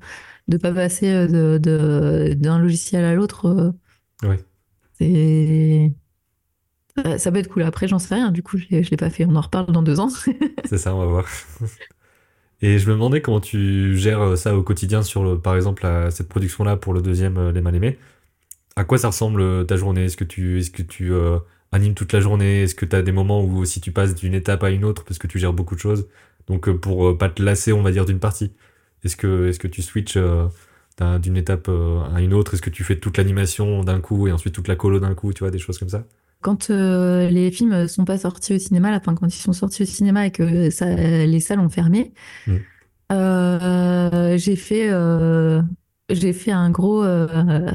de pas passer euh, de, de- d'un logiciel à l'autre. euh. Ouais. C'est ça, peut être cool. Après, j'en sais rien. Du coup, je je l'ai pas fait. On en reparle dans deux ans. C'est ça, on va voir. Et je me demandais comment tu gères euh, ça au quotidien sur, le, par exemple, la- cette production-là pour le deuxième euh, Les Mal Aimés. À quoi ça ressemble euh, ta journée? Est-ce que tu, est-ce que tu euh, animes toute la journée? Est-ce que tu as des moments où aussi tu passes d'une étape à une autre parce que tu gères beaucoup de choses? Donc pour pas te lasser, on va dire, d'une partie. Est-ce que, est-ce que tu switches d'un- d'une étape à une autre? Est-ce que tu fais toute l'animation d'un coup et ensuite toute la colo d'un coup Tu vois, des choses comme ça? Quand euh, les films sont pas sortis au cinéma, là, enfin, quand ils sont sortis au cinéma et que ça, les salles ont fermé, Mm. euh, j'ai fait, euh, j'ai fait un gros, ça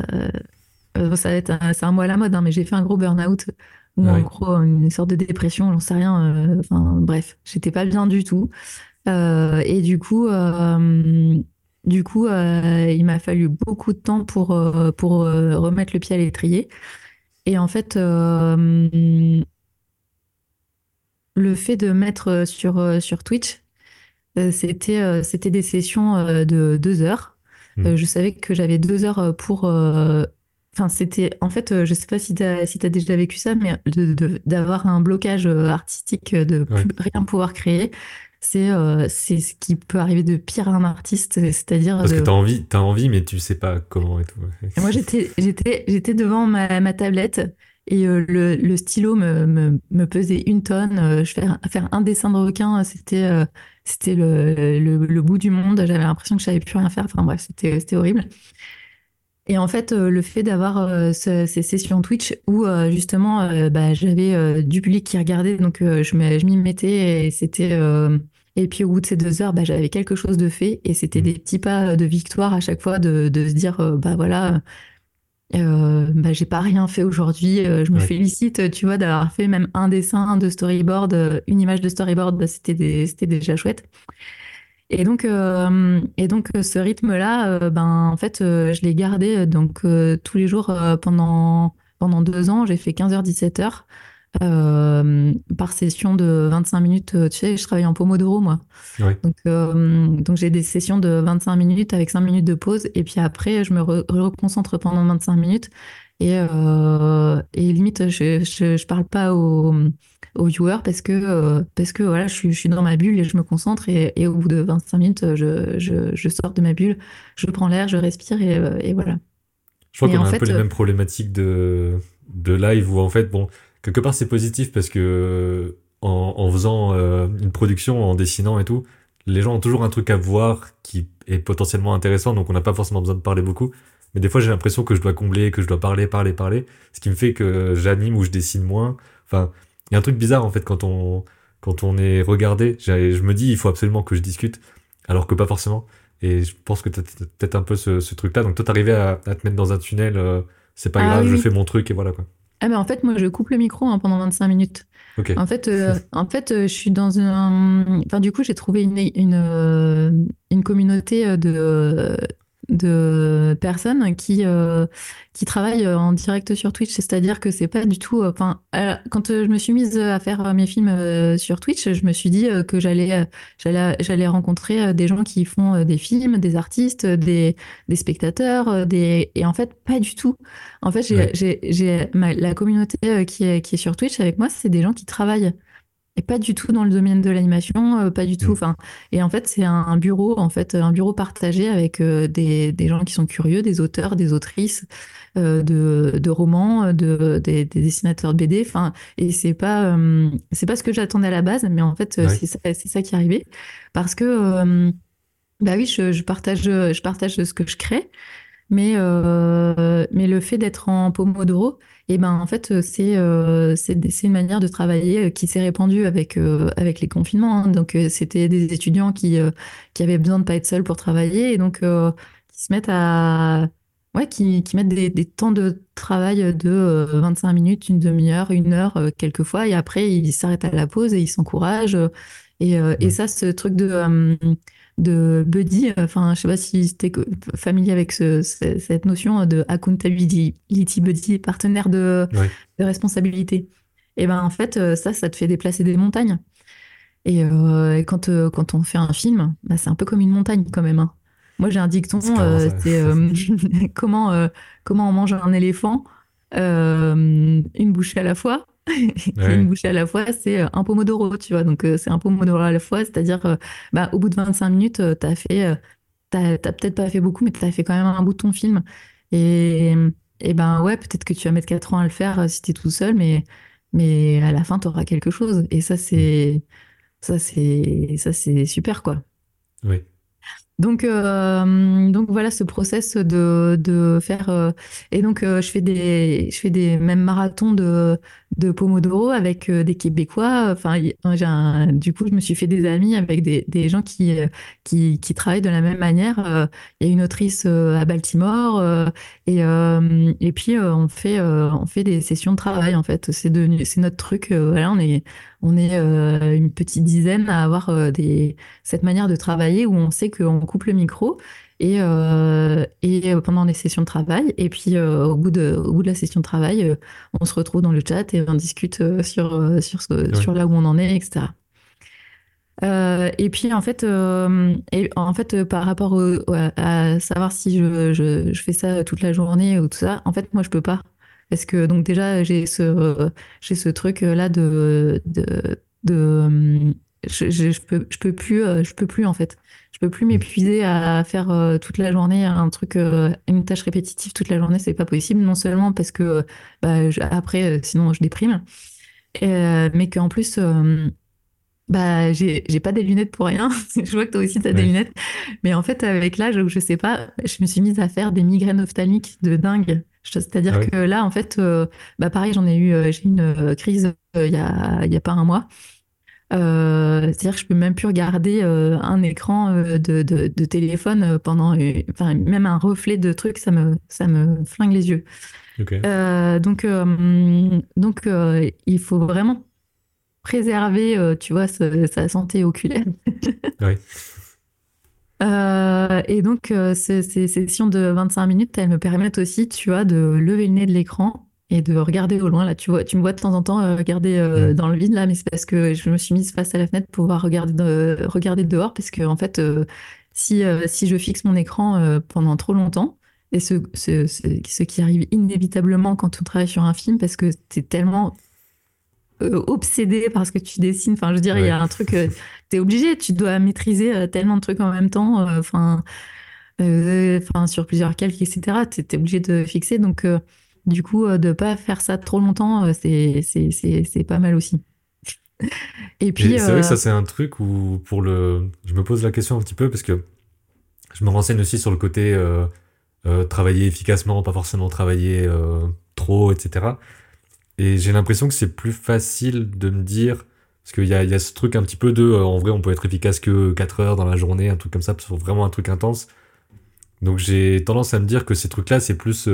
va être un, c'est un mot à la mode, hein, mais j'ai fait un gros burn-out ou Ah en gros une sorte de dépression, j'en sais rien. Enfin bref, j'étais pas bien du tout. Et du coup, du coup, il m'a fallu beaucoup de temps pour pour remettre le pied à l'étrier. Et en fait, euh, le fait de mettre sur, euh, sur Twitch, euh, c'était euh, c'était des sessions euh, de deux heures. Euh, je savais que j'avais deux heures euh, pour. euh, Enfin, c'était. En fait, euh, je sais pas si tu as, si t'as déjà vécu ça, mais de- de- d'avoir un blocage euh, artistique, euh, de Ouais. plus rien pouvoir créer, c'est euh, c'est ce qui peut arriver de pire à un artiste, c'est-à-dire Parce que t'as envie, t'as envie, mais tu sais pas comment et tout. et moi, j'étais, j'étais, j'étais devant ma, ma tablette et euh, le, le stylo me, me, me pesait une tonne. Euh, je faire, faire un dessin de requin, c'était, euh, c'était le, le, le bout du monde. J'avais l'impression que je savais plus rien faire. Enfin bref, c'était, c'était horrible. Et en fait, le fait d'avoir ce- ces sessions Twitch où justement, bah, j'avais du public qui regardait, donc je m'y mettais et c'était. Euh, et puis au bout de ces deux heures, bah, j'avais quelque chose de fait et c'était Mhm. des petits pas de victoire à chaque fois de, de se dire, euh, bah voilà, euh, bah, j'ai pas rien fait aujourd'hui, euh, je me Ouais. félicite, tu vois, d'avoir fait même un dessin de storyboard, euh, une image de storyboard, bah, c'était déjà chouette. Et donc, euh, et donc euh, ce rythme-là, euh, ben, en fait, euh, je l'ai gardé euh, donc, euh, tous les jours euh, pendant, pendant deux ans. J'ai fait 15h, 17h euh, par session de 25 minutes. Euh, Tu sais, je travaille en Pomodoro, moi. Donc, euh, donc j'ai des sessions de 25 minutes avec 5 minutes de pause. Et puis après, je me re- reconcentre pendant 25 minutes. Et, euh, et limite, je, je, je parle pas aux, aux viewers parce que, parce que voilà, je, suis- je suis dans ma bulle et je me concentre. Et, et au bout de 25 minutes, je, je, je sors de ma bulle, je prends l'air, je respire et, et voilà. Je crois qu'on a un fait, peu les mêmes problématiques de, de live où en fait, bon, quelque part c'est positif parce que en, en faisant euh, une production, en dessinant et tout, les gens ont toujours un truc à voir qui est potentiellement intéressant, donc on n'a pas forcément besoin de parler beaucoup. Mais des fois, j'ai l'impression que je dois combler, que je dois parler, parler, parler, ce qui me fait que j'anime ou je dessine moins. Enfin, il y a un truc bizarre en fait quand on quand on est regardé. Je me dis, il faut absolument que je discute, alors que pas forcément. Et je pense que tu as peut-être un peu ce, truc-là. Donc toi, t'arrivais à, à te mettre dans un tunnel, euh, c'est pas ah grave, je fais mon truc et voilà quoi. Ah mais en fait, moi, je coupe le micro hein, pendant 25 minutes. En fait, euh, en fait, euh, je suis dans un. Enfin, du coup, j'ai trouvé une, une, une communauté de, de personnes qui, euh, qui travaillent en direct sur Twitch. C'est-à-dire que c'est pas du tout. Enfin, quand je me suis mise à faire mes films sur Twitch, je me suis dit que j'allais j'allais j'allais rencontrer des gens qui font des films, des artistes, des, des spectateurs, des et en fait pas du tout. En fait, j'ai j'ai la communauté qui est qui est sur Twitch avec moi, c'est des gens qui travaillent et pas du tout dans le domaine de l'animation, euh, pas du tout. Enfin, et en fait, c'est un, bureau, en fait, un bureau partagé avec euh, des, des, gens qui sont curieux, des auteurs, des autrices euh, de, de, romans, de, des, des, dessinateurs de BD. Enfin, et c'est pas, c'est pas ce que j'attendais à la base, mais en fait, c'est ça, qui est arrivé parce que, bah oui, je, je, partage, je partage ce que je crée, mais, mais le fait d'être en pomodoro et ben en fait euh, c'est euh, une manière de travailler euh, qui s'est répandue avec avec les confinements. Hein. Donc c'était des étudiants qui qui avaient besoin de pas être seuls pour travailler et donc qui se mettent à ouais qui, qui mettent des, des, temps de travail de 25 minutes, une demi-heure, une heure quelquefois et après ils s'arrêtent à la pause et ils s'encouragent et, et ça ce truc de de buddy. Enfin, je sais pas si tu es familier avec cette notion de accountability buddy, partenaire de, responsabilité. Et ben en fait, euh, ça, ça te fait déplacer des montagnes. Et, euh, quand, euh, quand on fait un film, bah, c'est un peu comme une montagne quand même. Hein. Moi, j'ai un dicton, c'est comment, comment on mange un éléphant, une bouchée à la fois. une bouchée à la fois, c'est euh, un pomodoro, tu vois. Donc, euh, c'est un pomodoro à la fois, c'est-à-dire, euh, bah, au bout de 25 minutes, tu as fait, t'as, peut-être pas fait beaucoup, mais tu as fait quand même un bout de ton film. Et, et ben ouais, peut-être que tu vas mettre 4 ans à le faire si tu es tout seul, mais, mais à la fin, tu auras quelque chose. Et ça, c'est, ça, c'est, ça, c'est super, quoi. Oui. Donc, euh, donc voilà ce process de, de faire. Euh, et donc, euh, je fais des, je fais des mêmes marathons de, de Pomodoro avec des Québécois. Enfin, du coup, je me suis fait des amis avec des, des gens qui, qui, qui, travaillent de la même manière. Il y a une autrice à Baltimore et, et puis on fait, on fait des sessions de travail en fait. C'est notre truc. voilà, on est, on est une petite dizaine à avoir des, cette manière de travailler où on sait qu'on coupe le micro et, euh, et pendant les sessions de travail. Et puis au, bout de, au bout de la session de travail, on se retrouve dans le chat et on discute sur, sur, sur là où on en est, etc. et puis en fait, et en fait, par rapport à savoir si je, je, je, fais ça toute la journée ou tout ça, en fait, moi, je peux pas. Parce que donc déjà, j'ai ce, j'ai ce truc-là de... de, de je, je, peux, je peux plus, euh, je peux plus en fait. Peux plus m'épuiser à faire euh, toute la journée un truc, euh, une tâche répétitive toute la journée, c'est pas possible. Non seulement parce que bah, après, sinon je déprime, mais qu'en plus, bah, j'ai, pas des lunettes pour rien. je vois que toi aussi, tu as des lunettes. Mais en fait, avec l'âge, je sais pas, je me suis mise à faire des migraines ophtalmiques de dingue. C'est-à-dire ah que là, en fait, euh, bah pareil, j'en ai eu, euh, j'ai une euh, crise il y a, y a pas un mois. C'est-à-dire que je peux même plus regarder un écran de, de, de, téléphone pendant, enfin même un reflet de trucs, ça me, ça me flingue les yeux. donc, donc il faut vraiment préserver, tu vois, sa, santé oculaire. oui. Euh, et donc, euh, ces, sessions de 25 minutes, elles me permettent aussi, tu vois, de lever le nez de l'écran et de regarder au loin. Là, tu vois, tu me vois de temps en temps euh, regarder dans le vide, là, mais c'est parce que je me suis mise face à la fenêtre pour pouvoir regarder, regarder dehors, parce que, en fait, si, si je fixe mon écran pendant trop longtemps, et ce, ce, ce, qui arrive inévitablement quand on travaille sur un film, parce que c'est tellement euh, obsédé parce que tu dessines. Enfin, je veux dire, il y a un truc, euh, tu es obligé, tu dois maîtriser euh, tellement de trucs en même temps. Enfin, enfin sur plusieurs calques, etc. Tu es, obligé de fixer. Donc, du coup, de pas faire ça trop longtemps, c'est pas mal aussi. Et puis, c'est vrai que ça, euh, c'est un truc où, pour le. Je me pose la question un petit peu parce que je me renseigne aussi sur le côté euh, euh, travailler efficacement, pas forcément travailler euh, trop, etc. Et j'ai l'impression que c'est plus facile de me dire. Parce qu'il y a, y a ce truc un petit peu de. euh, en vrai, on peut être efficace que 4 heures dans la journée, un truc comme ça, sur vraiment un truc intense. Donc j'ai tendance à me dire que ces trucs-là, c'est plus.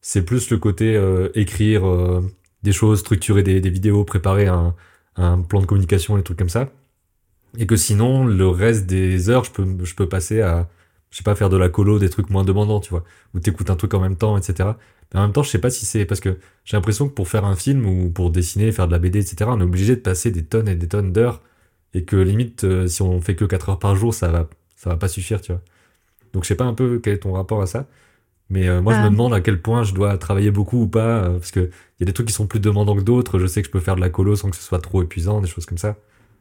C'est plus le côté euh, écrire euh, des choses, structurer des, vidéos, préparer un, plan de communication, des trucs comme ça. Et que sinon, le reste des heures, je peux, passer à, je sais pas, faire de la colo, des trucs moins demandants, tu vois. Ou t'écoutes un truc en même temps, etc. Mais en même temps, je sais pas si c'est parce que j'ai l'impression que pour faire un film ou pour dessiner, faire de la BD, etc., on est obligé de passer des tonnes et des tonnes d'heures. Et que limite, euh, si on fait que 4 heures par jour, ça va, ça va pas suffire, tu vois. Donc je sais pas un peu quel est ton rapport à ça. Mais euh, moi, je me euh, demande à quel point je dois travailler beaucoup ou pas. euh, parce que il y a des trucs qui sont plus demandants que d'autres. Je sais que je peux faire de la colo sans que ce soit trop épuisant, des choses comme ça.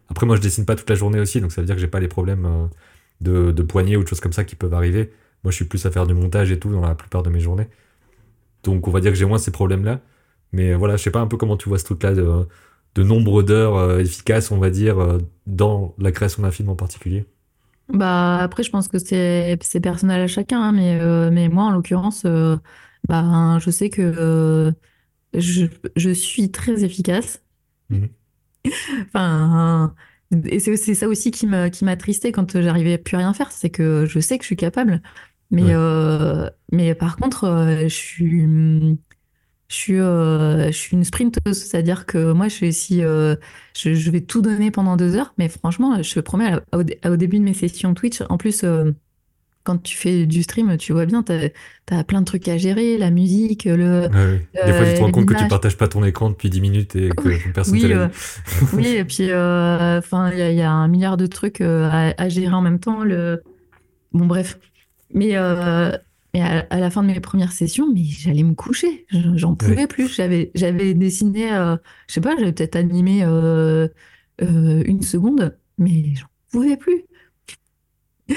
Après, moi, je dessine pas toute la journée aussi. Donc ça veut dire que j'ai pas les problèmes euh, de, de poignée ou de choses comme ça qui peuvent arriver. Moi, je suis plus à faire du montage et tout dans la plupart de mes journées. Donc on va dire que j'ai moins ces problèmes-là. Mais euh, voilà, je sais pas un peu comment tu vois ce truc-là de, de nombre d'heures efficaces, on va dire, euh, dans la création d'un film en particulier. Bah, après, je pense que c'est c'est personnel à chacun, hein, mais, euh, mais moi, en l'occurrence, euh, bah, je sais que euh, je, je suis très efficace. Mhm. Enfin, et c'est c'est ça aussi qui m'a qui m'a attristé quand j'arrivais plus à rien faire, c'est que je sais que je suis capable, mais Ouais. mais par contre, je suis je suis euh, je suis une sprinteuse, c'est-à-dire que moi, je suis si euh, je, je vais tout donner pendant deux heures, mais franchement, je te promets, au, dé- au début de mes sessions Twitch, en plus. euh, quand tu fais du stream, tu vois bien, t'as, t'as plein de trucs à gérer, la musique, le, Ouais. Des fois, tu te rends compte que tu partages pas ton écran depuis 10 minutes et que personne Oui, euh, dit. Oui, et puis, enfin, il y, a il y a un milliard de trucs à, à gérer en même temps. Le... Bon, bref. Mais, mais à, à la fin de mes premières sessions, mais j'allais me coucher. Je- J'en Ouais. pouvais plus. J'avais, j'avais dessiné, euh, je sais pas, j'avais peut-être animé euh, euh, une seconde, mais j'en pouvais plus.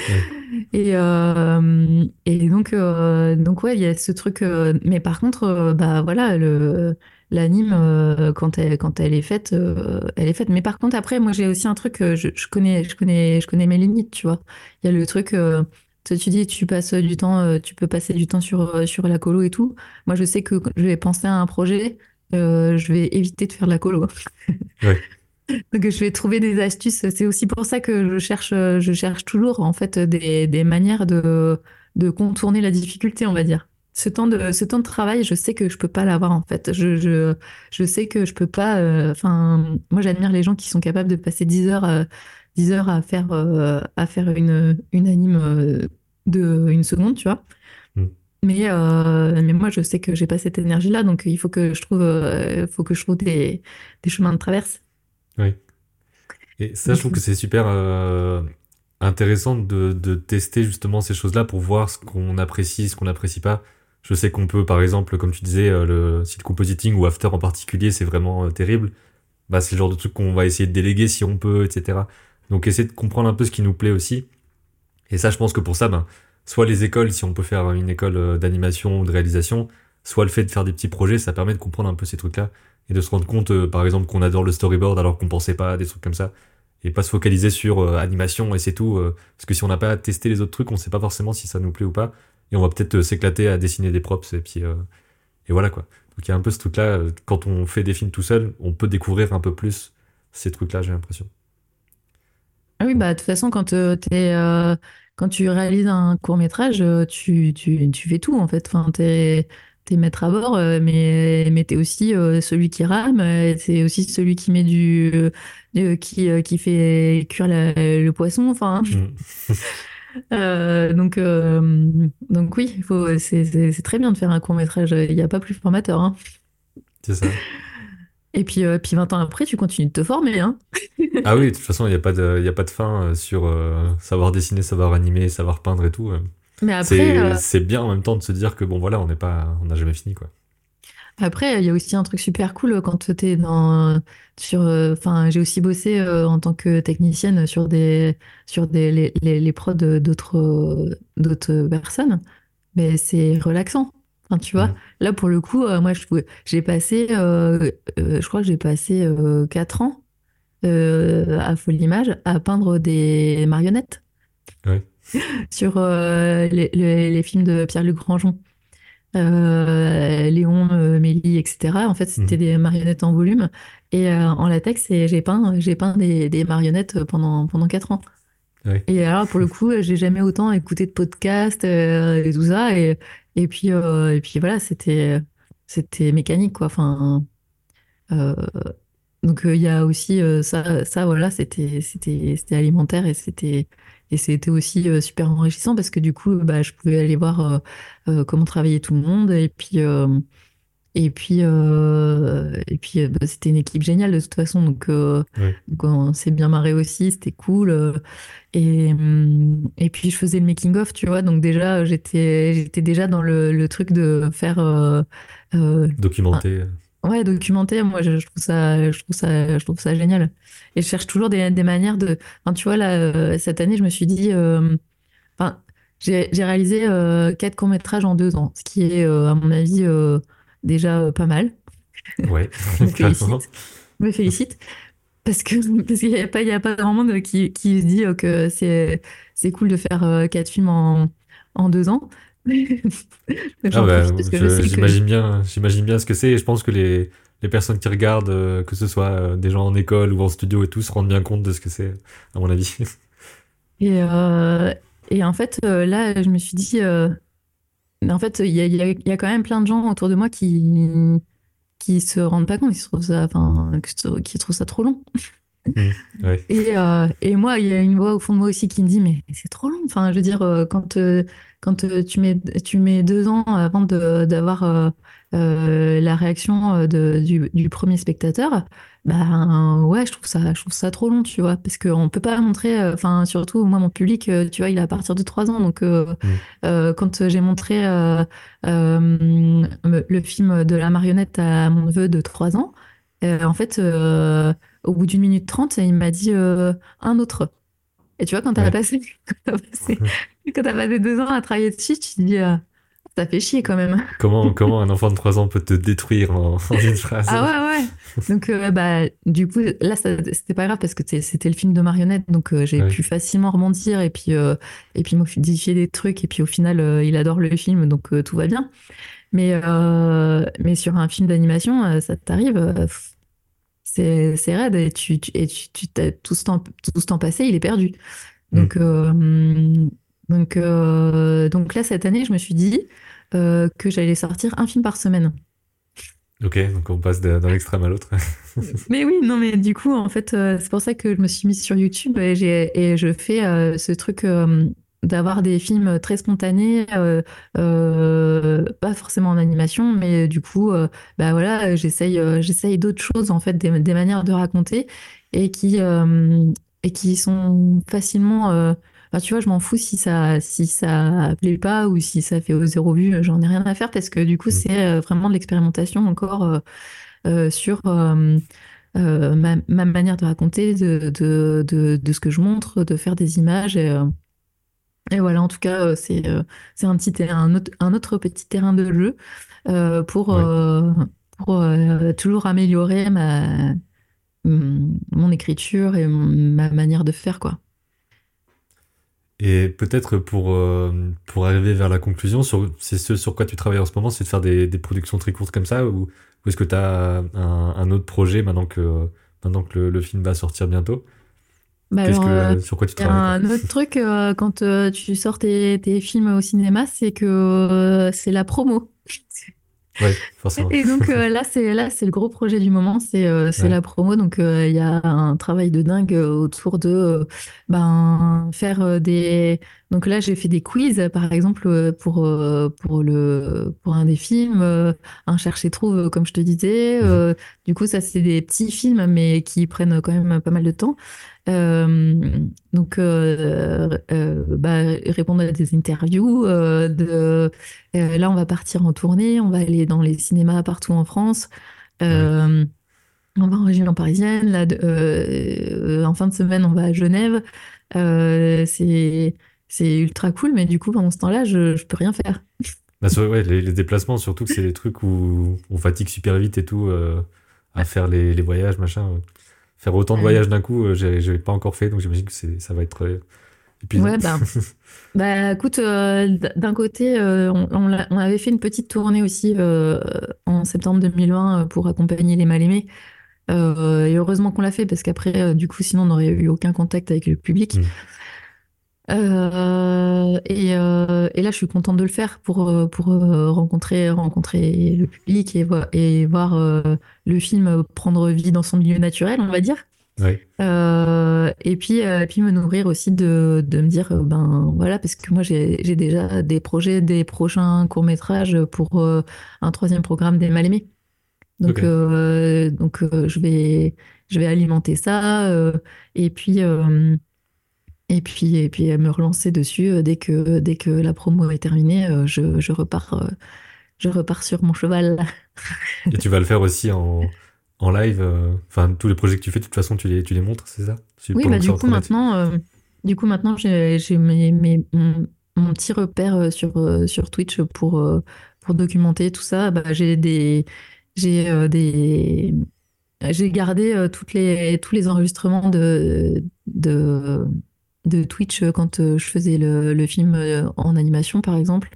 Ouais. Et, euh, et donc, donc ouais, il y a ce truc. mais par contre, bah voilà, le, l'anime, quand elle, quand elle est faite, elle est faite. Mais par contre, après, moi, j'ai aussi un truc, je, je connais, je connais, je connais mes limites, tu vois. Il y a le truc, tu dis, tu passes du temps, euh, tu peux passer du temps sur, euh, sur la colo et tout. Moi, je sais que quand je vais penser à un projet, euh, je vais éviter de faire de la colo. Ouais. Donc, je vais trouver des astuces. C'est aussi pour ça que je cherche, je cherche toujours en fait des, des manières de, de contourner la difficulté, on va dire. Ce temps de, ce temps de travail, je sais que je peux pas l'avoir en fait. Je, je, je sais que je peux pas. euh, Enfin, moi, j'admire les gens qui sont capables de passer 10 heures, euh, 10 heures à faire, euh, à faire une, une anime de une seconde, tu vois. Mm. Mais, euh, mais moi, je sais que j'ai pas cette énergie-là, donc il faut que je trouve, euh, faut que je trouve des, des chemins de traverse. Oui. Et ça, je trouve que c'est super euh, intéressant de, de tester justement ces choses-là pour voir ce qu'on apprécie, ce qu'on n'apprécie pas. Je sais qu'on peut, par exemple, comme tu disais, euh, le site compositing ou After en particulier, c'est vraiment terrible. Bah, c'est le genre de truc qu'on va essayer de déléguer si on peut, etc. Donc, essayer de comprendre un peu ce qui nous plaît aussi. Et ça, je pense que pour ça, ben, soit les écoles, si on peut faire une école euh, d'animation ou de réalisation, soit le fait de faire des petits projets, ça permet de comprendre un peu ces trucs-là et de se rendre compte, euh, par exemple, qu'on adore le storyboard alors qu'on pensait pas à des trucs comme ça et pas se focaliser sur euh, animation et c'est tout. parce que si on n'a pas testé les autres trucs, on sait pas forcément si ça nous plaît ou pas et on va peut-être s'éclater à dessiner des props et puis et voilà quoi. Donc il y a un peu ce truc-là. quand on fait des films tout seul, on peut découvrir un peu plus ces trucs-là, j'ai l'impression. Ah oui, bah, de toute façon, quand, euh, euh, quand tu réalises un court-métrage, euh, tu, tu, tu fais tout, en fait. Enfin, t'es, t'es maître à bord, mais, mais t'es aussi euh, celui qui rame, t'es aussi celui qui met du... euh, qui, qui fait cuire la- le poisson, enfin... Mm. donc, donc oui, c'est, c'est, c'est très bien de faire un court-métrage. Il n'y a pas plus formateur, hein. C'est ça. Et puis, euh, puis 20 ans après, tu continues de te former, hein. Ah oui, de toute façon, il n'y a pas de, il y a pas de fin euh, sur euh, savoir dessiner, savoir animer, savoir peindre et tout. euh. Mais après, C'est, euh, bien en même temps de se dire que bon voilà, on n'est pas, on n'a jamais fini quoi. Après, il y a aussi un truc super cool quand tu es dans sur euh, enfin j'ai aussi bossé euh, en tant que technicienne sur des sur des les, les, les prods d'autres euh, d'autres personnes, mais c'est relaxant. Enfin, tu vois, là pour le coup, euh, moi j'ai passé, euh, euh, je crois que j'ai passé euh, 4 ans à Folie-Image à peindre des marionnettes Ouais. sur les, les- les films de Pierre-Luc Grangeon. Léon, Mélie, etc. En fait, c'était Mhm. des marionnettes en volume. Et en latex, et j'ai peint, j'ai peint des, des marionnettes pendant, pendant 4 ans. Ouais. Et alors, pour le coup, j'ai jamais autant écouté de podcasts et tout ça. Et, et puis, euh, et puis voilà, c'était, c'était mécanique, quoi. Enfin, euh, donc euh, il y a aussi ça, ça voilà, c'était, c'était, c'était alimentaire et c'était, et c'était aussi super enrichissant parce que du coup, bah, je pouvais aller voir comment travaillait tout le monde et puis, et puis, euh, et puis euh, bah, c'était une équipe géniale de toute façon. Donc, euh, donc on s'est bien marré aussi, c'était cool. euh, et, hum, et puis je faisais le making-of, tu vois. Donc déjà, j'étais, j'étais déjà dans le, le truc de faire Documenté. Ouais, documentaire, moi je, je trouve ça, je trouve ça, je trouve ça génial. Et je cherche toujours des, des manières de. Enfin, tu vois, là, cette année, je me suis dit. Enfin, j'ai j'ai réalisé quatre courts-métrages en deux ans, ce qui est, à mon avis, déjà euh, pas mal. Ouais, Je me félicite. Me félicite. Parce que parce qu'il n'y a pas, il y a pas grand monde qui, qui se dit euh, que c'est c'est cool de faire euh, quatre films en, en deux ans. Ah bah, que j'imagine bien, j'imagine bien ce que c'est et je pense que les, les personnes qui regardent, que ce soit des gens en école ou en studio et tout, se rendent bien compte de ce que c'est, à mon avis. Et, euh, et en fait, là, je me suis dit, euh, en fait, il y a, il y a- il y a quand même plein de gens autour de moi qui qui se rendent pas compte, qui trouvent ça, enfin, qui trouvent ça trop long. Ouais. Et, euh, et moi, il y a une voix au fond de moi aussi qui me dit, mais c'est trop long. Enfin, je veux dire, euh, quand, euh, quand tu mets, tu mets deux ans avant d'avoir euh, la réaction euh, de, du, du premier spectateur, ben ouais, je trouve ça, je trouve ça trop long, tu vois, parce qu'on peut pas montrer, euh, enfin, surtout moi, mon public, euh, tu vois, il est à partir de trois ans. Donc, Mm. quand j'ai montré le film de la marionnette à mon neveu de trois ans, en fait, au bout d'une minute trente, il m'a dit un autre. Et tu vois, quand t'as Ouais. passé, quand passé, quand t'as passé deux ans à travailler dessus, tu te dis, ça fait chier quand même. Comment, comment un enfant de 3 ans peut te détruire en, en une phrase Ah ouais, ouais. Donc, euh, bah, du coup, là, c'était pas grave parce que c'était le film de marionnette, donc euh, j'ai Ouais. pu facilement rebondir et puis, euh, et puis modifier des trucs. Et puis au final, il adore le film, donc tout va bien. Mais, mais sur un film d'animation, ça t'arrive, c'est raide et tu, tu- et tu, tu tout ce temps, tout ce temps passé, il est perdu. Donc, euh, donc, euh, donc là, cette année, je me suis dit euh, que j'allais sortir un film par semaine. Ok, donc on passe d'un extrême à l'autre. Mais oui, non, mais du coup, en fait, euh, c'est pour ça que je me suis mise sur YouTube et, j'ai, et je fais ce truc d'avoir des films très spontanés, euh, euh, pas forcément en animation, mais du coup, euh, bah voilà, j'essaye, j'essaye d'autres choses, en fait, des, des manières de raconter et qui, et qui sont facilement. Euh, enfin, tu vois, je m'en fous si ça, si ça plaît pas ou si ça fait au zéro vue, j'en ai rien à faire parce que du coup, Mm. c'est euh, vraiment de l'expérimentation encore. euh, euh, sur euh, euh, ma, ma manière de raconter, de, de, de, de ce que je montre, de faire des images. Et, euh, et voilà, en tout cas, euh, c'est euh, c'est un, petit, un, autre, un autre petit terrain de jeu euh, pour, Ouais. euh, pour euh, toujours améliorer ma, mon écriture et ma manière de faire, quoi. Et peut-être pour, euh, pour arriver vers la conclusion, sur, c'est ce sur quoi tu travailles en ce moment, c'est de faire des, des productions très courtes comme ça, ou, ou est-ce que tu as un, un autre projet maintenant que, maintenant que le, le film va sortir bientôt? Bah Qu'est-ce alors, euh, que, sur quoi tu travailles un autre truc euh, quand euh, tu sors tes, tes films au cinéma, c'est que euh, c'est la promo. quoi Ouais, forcément. Et donc euh, là, c'est là, c'est le gros projet du moment, c'est euh, c'est Ouais. la promo. Donc euh, il y a un travail de dingue euh, autour de ben faire des. Donc là, j'ai fait des quiz, par exemple pour pour le pour un des films, un chercher trouve, comme je te disais. Euh, du coup, ça c'est des petits films, mais qui prennent quand même pas mal de temps. Euh, donc, euh, euh, bah, répondre à des interviews. de, là, on va partir en tournée, on va aller dans les cinémas partout en France. On va en région parisienne. Là, euh, en fin de semaine, on va à Genève. Euh, c'est ultra cool, mais du coup, pendant ce temps-là, je, je peux rien faire. Bah, ouais, les, déplacements, surtout que c'est des trucs où on fatigue super vite et tout, euh, à faire les, les, voyages, machin. Faire autant de voyages d'un coup, j'ai pas encore fait, donc j'imagine que ça va être Ouais, bah, bah écoute, d'un côté, on, on, avait fait une petite tournée aussi en septembre 2020 pour accompagner les mal-aimés. Euh, et heureusement qu'on l'a fait parce qu'après, euh, du coup, sinon, on n'aurait eu aucun contact avec le public. Mm. Euh, et, et, là, je suis contente de le faire pour, pour rencontrer, rencontrer le public et, et voir le film prendre vie dans son milieu naturel, on va dire. Oui. et puis, et puis me nourrir aussi de, de me dire, ben voilà, parce que moi j'ai déjà des projets, des prochains courts métrages pour un troisième programme des Mal-Aimés. Donc, euh, donc euh, je, vais, je vais alimenter ça euh, et puis et puis et puis me relancer dessus dès que dès que la promo est terminée. je, je repars je repars sur mon cheval. et tu vas le faire aussi en, en live. Enfin, tous les projets que tu fais, de toute façon, tu les tu les montres, c'est ça? Oui, bah, du coup maintenant du coup maintenant j'ai mes, mes mon, petit repère sur sur Twitch pour pour documenter tout ça. Bah, j'ai des j'ai euh, des j'ai gardé euh, toutes les, tous les enregistrements de, de, de Twitch quand euh, je faisais le, le, film en animation, par exemple.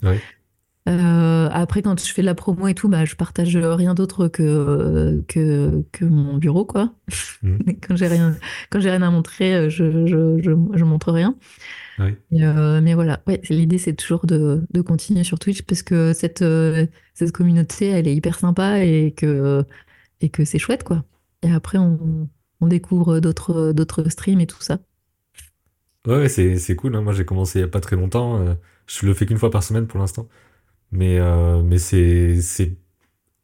après, quand je fais de la promo et tout, bah, je partage rien d'autre que, que, que, mon bureau, quoi. Mmh. quand j'ai rien, quand j'ai rien à montrer, je, je, je, je montre rien. Euh, mais voilà, ouais, l'idée c'est toujours de, de, continuer sur Twitch parce que cette, euh, cette communauté elle est hyper sympa et que, et que c'est chouette quoi. Et après on, on découvre d'autres, d'autres streams et tout ça. Ouais, c'est, c'est cool. Hein. Moi j'ai commencé il n'y a pas très longtemps. Euh, je le fais qu'une fois par semaine pour l'instant. Mais, mais c'est, c'est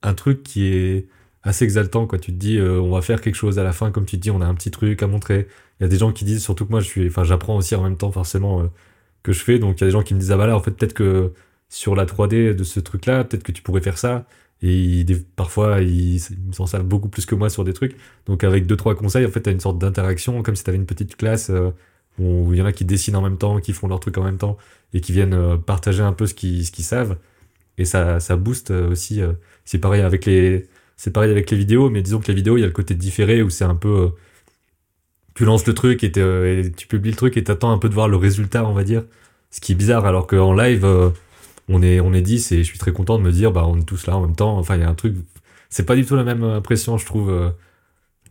un truc qui est assez exaltant quoi. Tu te dis on va faire quelque chose à la fin, comme tu te dis, on a un petit truc à montrer il y a des gens qui disent, surtout que moi, je suis, enfin, j'apprends aussi en même temps forcément euh, que je fais. Donc, il y a des gens qui me disent, ah bah là, en fait, peut-être que sur la 3D de ce truc-là, peut-être que tu pourrais faire ça. Et parfois, ils, s'en savent beaucoup plus que moi sur des trucs. Donc, avec deux, trois conseils, en fait, tu as une sorte d'interaction, comme si tu avais une petite classe euh, où il y en a qui dessinent en même temps, qui font leur truc en même temps, et qui viennent euh, partager un peu ce qu'ils, ce savent. Et ça, ça booste aussi. c'est pareil avec les, c'est pareil avec les vidéos, mais disons que les vidéos, il y a le côté différé où c'est un peu tu lances le truc et, tu publies le truc et t'attends un peu de voir le résultat, on va dire. Ce qui est bizarre, alors qu'en live, euh, on est, on est 10 et je suis très content de me dire, bah, on est tous là en même temps. Enfin, il y a un truc. C'est pas du tout la même impression, je trouve, euh,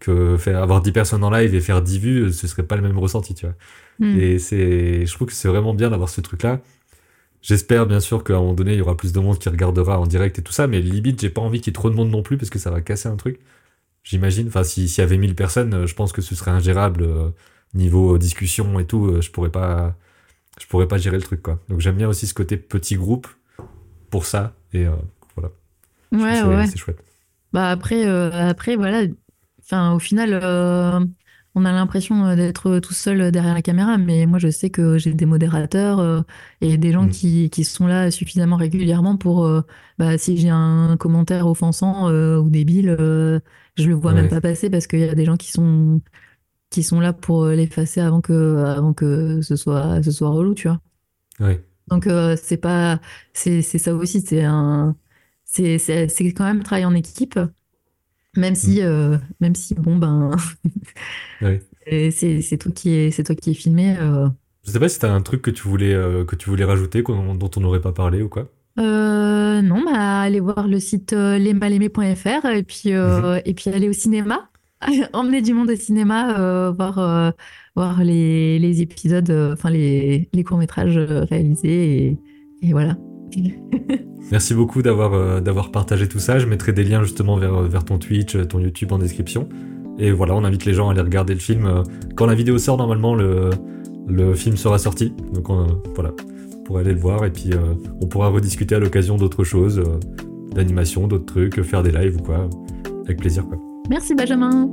que faire, avoir 10 personnes en live et faire 10 vues, ce serait pas le même ressenti, tu vois. Hmm. Et c'est, je trouve que c'est vraiment bien d'avoir ce truc-là. J'espère bien sûr qu'à un moment donné, il y aura plus de monde qui regardera en direct et tout ça, mais limite, j'ai pas envie qu'il y ait trop de monde non plus parce que ça va casser un truc j'imagine. Enfin, s'il y avait 1000 personnes, euh, je pense que ce serait ingérable euh, niveau discussion et tout. Euh, je pourrais pas, je pourrais pas gérer le truc, quoi. Donc j'aime bien aussi ce côté petit groupe pour ça. Et voilà. Ouais, ouais. C'est chouette. Bah après, après voilà. Enfin, au final, on a l'impression d'être tout seul derrière la caméra, mais moi je sais que j'ai des modérateurs et des gens mm. qui, qui, sont là suffisamment régulièrement pour, bah, si j'ai un commentaire offensant ou débile, je le vois même pas passer parce qu'il y a des gens qui sont qui sont là pour euh, l'effacer avant que avant que ce soit ce soit relou, tu vois. Ouais. Donc euh, c'est pas c'est ça aussi c'est un c'est c'est quand même travailler en équipe même si mm. euh, même si bon ben c'est toi qui est c'est toi qui est filmé je sais pas si t'as un truc que tu voulais que tu voulais rajouter dont on n'aurait pas parlé ou quoi euh, non, bah, allez voir le site euh, lesmalémés.fr et puis euh, mhm. et puis aller au cinéma, emmener du monde au cinéma, euh, voir euh, voir les, les épisodes, enfin les, les courts métrages réalisés et, et voilà. Merci beaucoup d'avoir d'avoir partagé tout ça. Je mettrai des liens justement vers, vers ton Twitch, ton YouTube en description. Et voilà, on invite les gens à aller regarder le film. Quand la vidéo sort, normalement, le, le film sera sorti. Donc voilà pour aller le voir et puis euh, on pourra rediscuter à l'occasion d'autres choses, euh, d'animation, d'autres trucs, faire des lives ou quoi, avec plaisir quoi. Merci Benjamin.